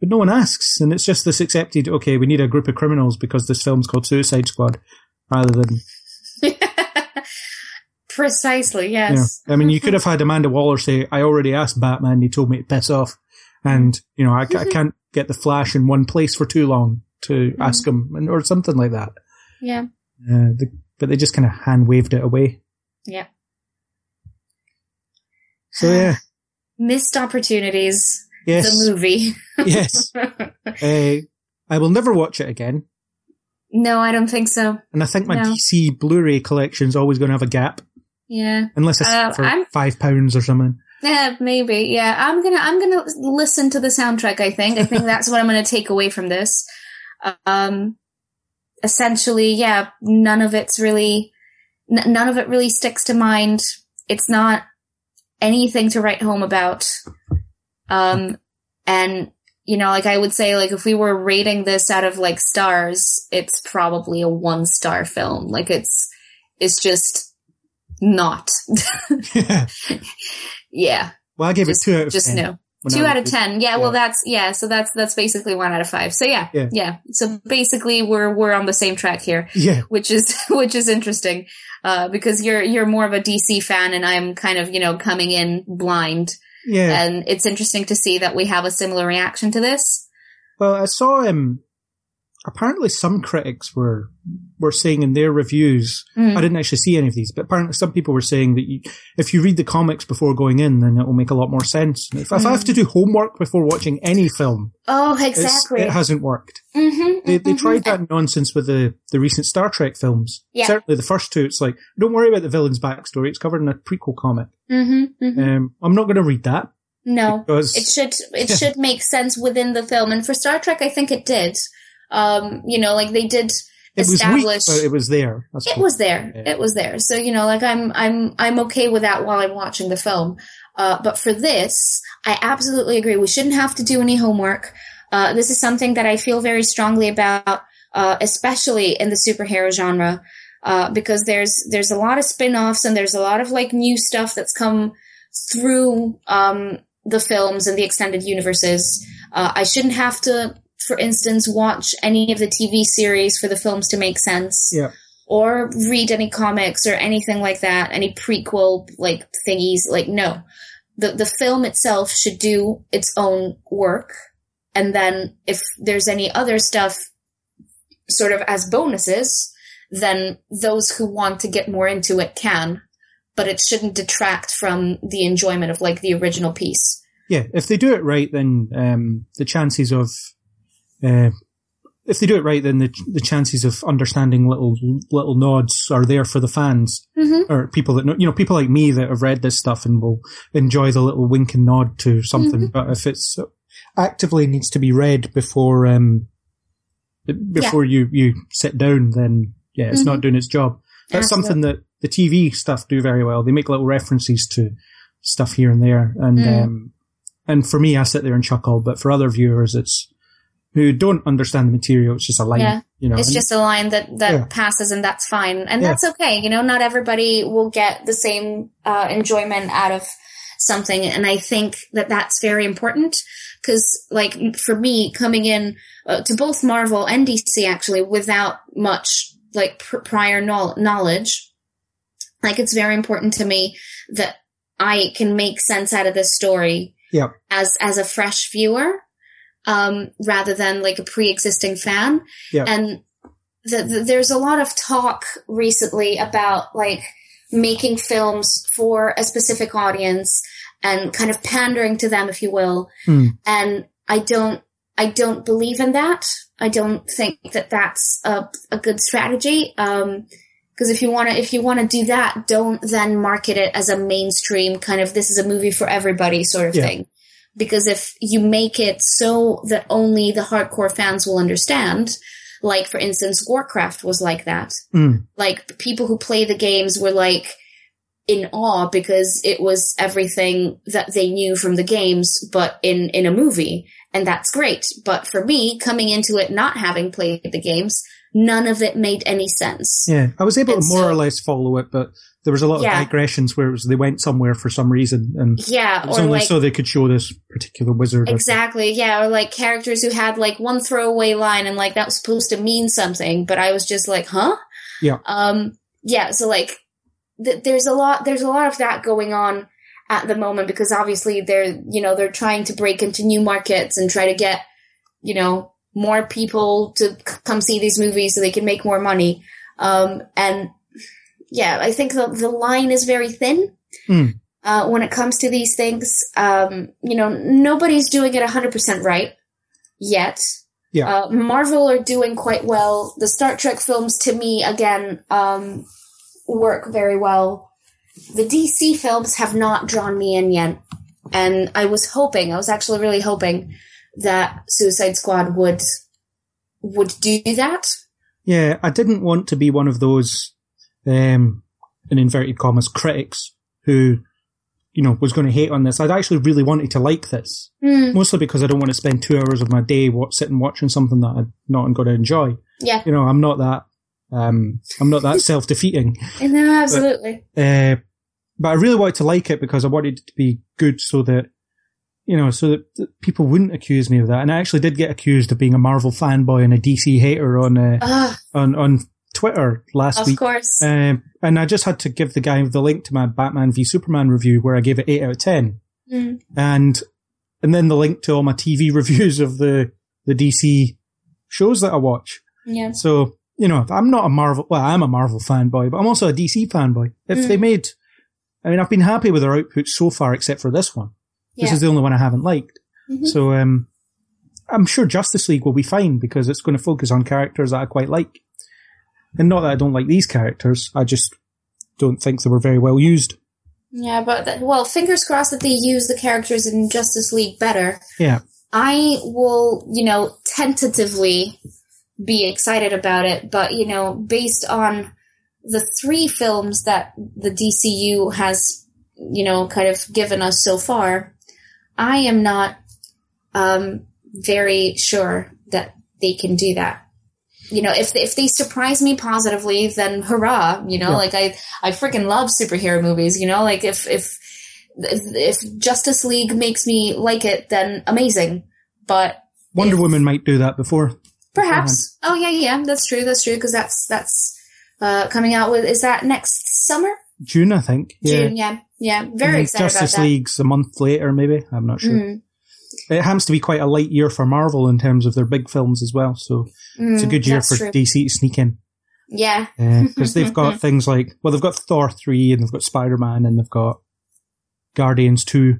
but no one asks, and it's just this accepted. Okay, we need a group of criminals because this film's called Suicide Squad, rather than Precisely, yes. I mean, you could have had Amanda Waller say, I already asked Batman, he told me to piss off. And, you know, I, I can't get the Flash in one place for too long to ask him, and, or something like that. Yeah. Uh, the, but they just kind of hand waved it away. Yeah. So yeah, Missed opportunities. Yes, The movie. yes. Uh, I will never watch it again. no, I don't think so. And I think my No. DC Blu-ray collection is always going to have a gap, Yeah. unless it's Uh, for I'm- five pounds or something. Yeah, maybe. Yeah, I'm gonna I'm gonna listen to the soundtrack. I think I think that's what I'm gonna take away from this. Um, essentially, yeah, none of it's really n- none of it really sticks to mind. It's not anything to write home about. Um, and you know, like I would say, like if we were rating this out of like stars, it's probably a one star film. Like it's it's just not. yeah. well, I gave Just- it two out of just ten. no. when Two out of a kid. ten. Yeah, well that's yeah, so that's that's basically one out of five. So yeah, Yeah. yeah. So basically we're we're on the same track here, Yeah, which is which is interesting. Uh because you're you're more of a DC fan and I'm kind of, you know, coming in blind. Yeah. And it's interesting to see that we have a similar reaction to this. Well, I saw um apparently some critics were were saying in their reviews. Mm. I didn't actually see any of these, but apparently some people were saying that you, if you read the comics before going in, then it will make a lot more sense. If, if I have to do homework before watching any film, Oh, exactly. it hasn't worked. mm-hmm, They, they tried that nonsense with the, the recent Star Trek films. Yeah. Certainly the first two, it's like, don't worry about the villain's backstory. It's covered in a prequel comic. Mm-hmm, mm-hmm. Um, I'm not going to read that No. because it should it Yeah. should make sense within the film and for star trek i think it did um you know like they did it was weak, it was there. That's it what- was there. Yeah. it was there. So you know like i'm i'm i'm okay with that while i'm watching the film. Uh but for this i absolutely agree. We shouldn't have to do any homework. Uh this is something that i feel very strongly about uh especially in the superhero genre uh because there's there's a lot of spin-offs and there's a lot of like new stuff that's come through um the films and the extended universes. Uh, i shouldn't have to for instance watch any of the tv series for the films to make sense Yeah. or read any comics or anything like that, any prequel like thingies. Like no, the the film itself should do its own work, and then if there's any other stuff, sort of as bonuses, then those who want to get more into it can, but it shouldn't detract from the enjoyment of like the original piece. Yeah, if they do it right, then um, the chances of uh, if they do it right, then the the chances of understanding little little nods are there for the fans Mm-hmm. or people that know, you know, people like me that have read this stuff and will enjoy the little wink and nod to something. Mm-hmm. But if it's actively needs to be read before um before you you sit down, then yeah, it's not doing its job. That's something that the TV stuff do very well. They make little references to stuff here and there, and Mm. um, and for me, I sit there and chuckle. But for other viewers, it's who don't understand the material. It's just a line, Yeah. you know. It's just a line that that Yeah. passes, and that's fine, and Yeah. that's okay. You know, not everybody will get the same uh, enjoyment out of something, and I think that that's very important because, like, for me, coming in uh, to both Marvel and DC actually without much like pr- prior knowl- knowledge, like it's very important to me that I can make sense out of this story yeah, as as a fresh viewer um rather than like a pre-existing fan Yeah. and the, the, there's a lot of talk recently about like making films for a specific audience and kind of pandering to them if you will Hmm. and i don't i don't believe in that i don't think that that's a, a good strategy um because if you want to if you want to do that don't then market it as a mainstream kind of this is a movie for everybody sort of Yeah. thing because if you make it so that only the hardcore fans will understand like for instance warcraft was like that Mm. like people who play the games were like in awe because it was everything that they knew from the games but in in a movie and that's great but for me coming into it not having played the games none of it made any sense yeah. I was able to more so- or less follow it, but there was a lot Yeah. of digressions where it was they went somewhere for some reason, and Yeah, or only like so they could show this particular wizard. exactly, yeah, or like characters who had like one throwaway line and like that was supposed to mean something, but I was just like, huh? Yeah. Um. Yeah. So like, th- there's a lot. There's a lot of that going on at the moment because obviously they're you know they're trying to break into new markets and try to get you know more people to c- come see these movies so they can make more money. Um. And yeah, I think the the line is very thin. Hmm. Uh, when it comes to these things, um, you know, nobody's doing it 100% right yet. Yeah. Uh, Marvel are doing quite well. The Star Trek films, to me, again, um, work very well. The DC films have not drawn me in yet. And I was hoping, I was actually really hoping that Suicide Squad would, would do that. Yeah, I didn't want to be one of those, um, in inverted commas, critics who, you know, was going to hate on this. I'd actually really wanted to like this, Hmm, mostly because I don't want to spend two hours of my day wa- sitting watching something that I'm not going to enjoy. yeah. You know, I'm not that, um, I'm not that self-defeating. No, absolutely. Uh, but I really wanted to like it because I wanted it to be good so that, you know, so that, that people wouldn't accuse me of that. And I actually did get accused of being a Marvel fanboy and a DC hater on, uh, on, on Twitter last of week. course. Um, and I just had to give the guy the link to my Batman v Superman review where I gave it 8 out of 10. Hmm. And, and then the link to all my TV reviews of the, the DC shows that I watch. Yeah. So, you know, I'm not a Marvel, well, I'm a Marvel fanboy, but I'm also a DC fanboy. If Mm. they made, I mean, I've been happy with their output so far, except for this one. This is the only one I haven't liked. Mhm. So, um, I'm sure Justice League will be fine because it's going to focus on characters that I quite like. And not that I don't like these characters, I just don't think they were very well used. Yeah, but th- well, fingers crossed that they use the characters in Justice League better. Yeah. I will, you know, tentatively be excited about it, but you know, based on the three films that the DCU has, you know, kind of given us so far, I am not um very sure that they can do that. You know, if if they surprise me positively, then hurrah! You know, Yeah. like I I freaking love superhero movies. You know, like if if if, Justice League makes me like it, then amazing. But Wonder If- Woman might do that before. perhaps, oh yeah, yeah, that's true. That's true because that's that's uh, coming out with. Is that next summer? June, I think. Yeah. June. Yeah, yeah. Very excited Justice about that. League's a month later, maybe. I'm not sure. Mm, It happens to be quite a light year for Marvel in terms of their big films as well. So it's a mm, good year for true. DC to sneak in. Yeah, Because they've got things like, well, they've got Thor 3 and they've got Spider-Man and they've got Guardians 2,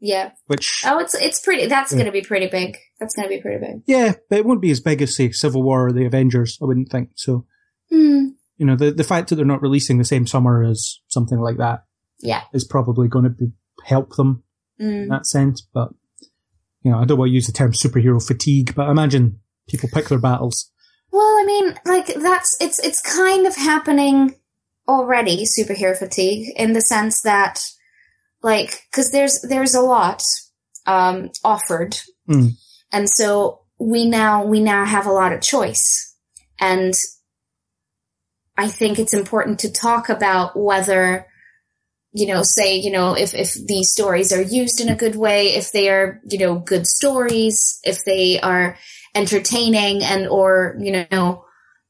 yeah. which, Oh, it's it's pretty. That's going to be pretty big. That's going to be pretty big. yeah, but it won't be as big as, say, Civil War or the Avengers, I wouldn't think. So, Hmm. you know, the, the fact that they're not releasing the same summer as something like that Yeah. is probably going to be, help them in Mm. that sense. But, you know, I don't want to use the term superhero fatigue, but I imagine people pick their battles. Well, I mean, like that's it's it's kind of happening already. Superhero fatigue in the sense that, like, because there's there's a lot um, offered, Mm. and so we now we now have a lot of choice, and I think it's important to talk about whether you know say you know if if these stories are used in a good way if they are you know good stories if they are entertaining and or you know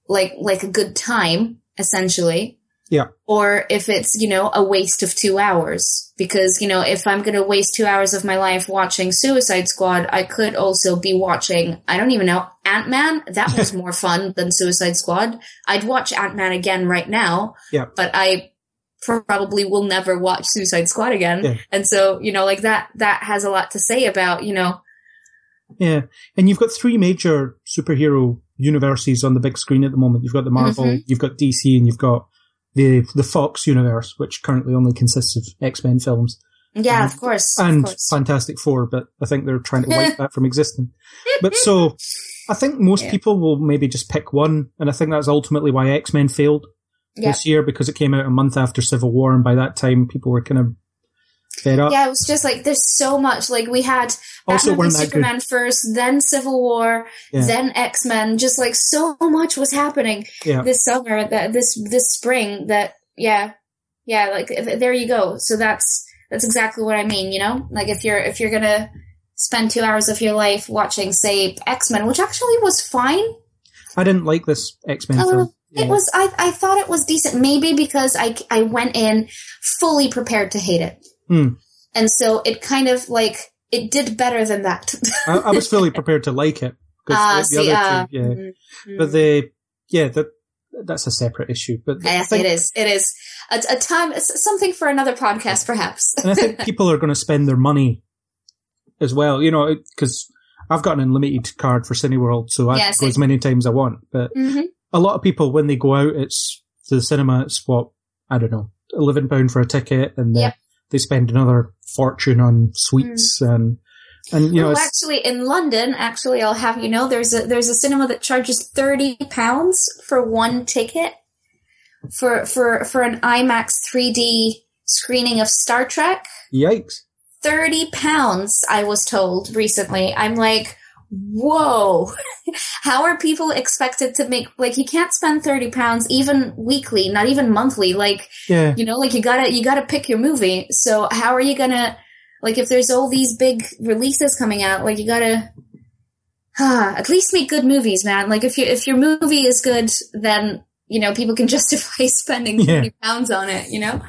like like a good time essentially. Yeah. or if it's you know a waste of 2 hours. Because you know if i'm going to waste 2 hours of my life watching suicide squad i could also be watching i don't even know ant-man? That was more fun than suicide squad. I'd watch ant-man again right now. Yeah. but i probably will never watch suicide squad again Yeah. and so you know like that that has a lot to say about you know Yeah, and you've got three major superhero universes on the big screen at the moment. You've got the Marvel, Mhm. you've got DC, and you've got the the Fox universe, which currently only consists of X Men films yeah Um, of course and of course Fantastic Four. But I think they're trying to wipe that from existing. But so, I think most Yeah. people will maybe just pick one, and I think that's ultimately why X Men failed yeah this year because it came out a month after Civil War, and by that time people were kind of fed up. Yeah, it was just like there's so much. Like we had Also, Batman v weren't good. First, then Civil War, Yeah. then X Men. Just like so much was happening Yeah. this summer, that this this spring. That yeah, yeah, like there you go. So that's that's exactly what I mean. You know, like if you're if you're gonna spend two hours of your life watching, say, X Men, which actually was fine. I didn't like this X Men Uh, film. It was I I thought it was decent. Maybe because I I went in fully prepared to hate it, Hmm. and so it kind of like it did better than that. I, I was fully prepared to like it. Ah, the- see, other uh, two, yeah. mm, mm. But the yeah, that that's a separate issue. But I Yes, think- it is. It is a, a time, it's something for another podcast, perhaps. and I think people are going to spend their money as well. You know, because I've got an unlimited card for Cineworld, so I can go as many times as I want. But hmm a lot of people, when they go out, it's to the cinema. It's what I don't know, eleven pound for a ticket, and they, Yep. they spend another fortune on sweets mm. and and you know, well, actually, in London, actually, I'll have you know, there's a there's a cinema that charges thirty pounds for one ticket for for for an IMAX 3D screening of Star Trek. yikes. Thirty pounds, I was told recently. I'm like, whoa! How are people expected to make like you can't spend thirty pounds even weekly, not even monthly, like. Yeah, you know like you gotta you gotta pick your movie so how are you gonna like if there's all these big releases coming out like you gotta ah, at least make good movies man like if you if your movie is good then you know people can justify spending Yeah. 30 pounds on it you know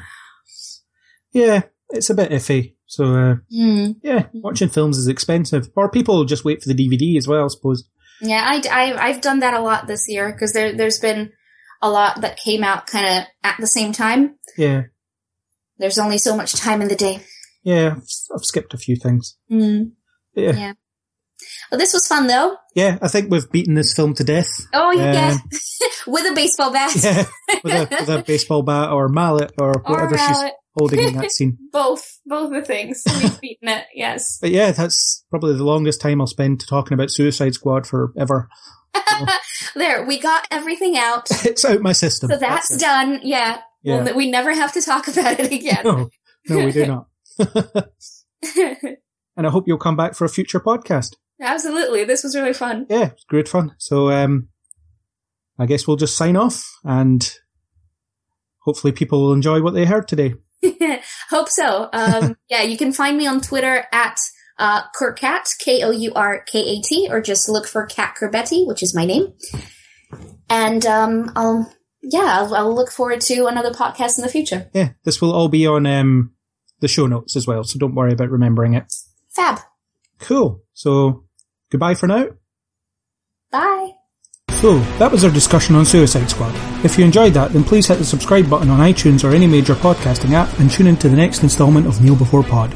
yeah, it's a bit iffy. So uh, Hmm. yeah, watching films is expensive, or people just wait for the DVD as well. I suppose. yeah I, I i've done that a lot this year because there there's been a lot that came out kind of at the same time Yeah, there's only so much time in the day yeah, I've, I've skipped a few things. mm. Yeah. Yeah. well this was fun though Yeah, I think we've beaten this film to death. oh yeah Um, with a baseball bat Yeah, with a, with a baseball bat or mallet or Or whatever she's mallet. Holding in that scene. Both, both the things. We've beaten it, yes. But yeah, that's probably the longest time I'll spend talking about Suicide Squad forever. There, we got everything out. It's out my system. So that's it. done. Yeah. Yeah. Well, we never have to talk about it again. No, no, we do not. And I hope you'll come back for a future podcast. Absolutely. This was really fun. Yeah, it's great fun. So, um, I guess we'll just sign off and hopefully people will enjoy what they heard today. Hope so. Um, yeah, you can find me on Twitter at uh, Kourkat, K-O-U-R-K-A-T, or just look for Kat Kourbeti, which is my name. And um, I'll, yeah, I'll, I'll look forward to another podcast in the future. Yeah, this will all be on, um, the show notes as well. So don't worry about remembering it. Fab. Cool. So goodbye for now. Bye. So, that was our discussion on Suicide Squad. If you enjoyed that, then please hit the subscribe button on iTunes or any major podcasting app and tune in to the next installment of Neil Before Pod.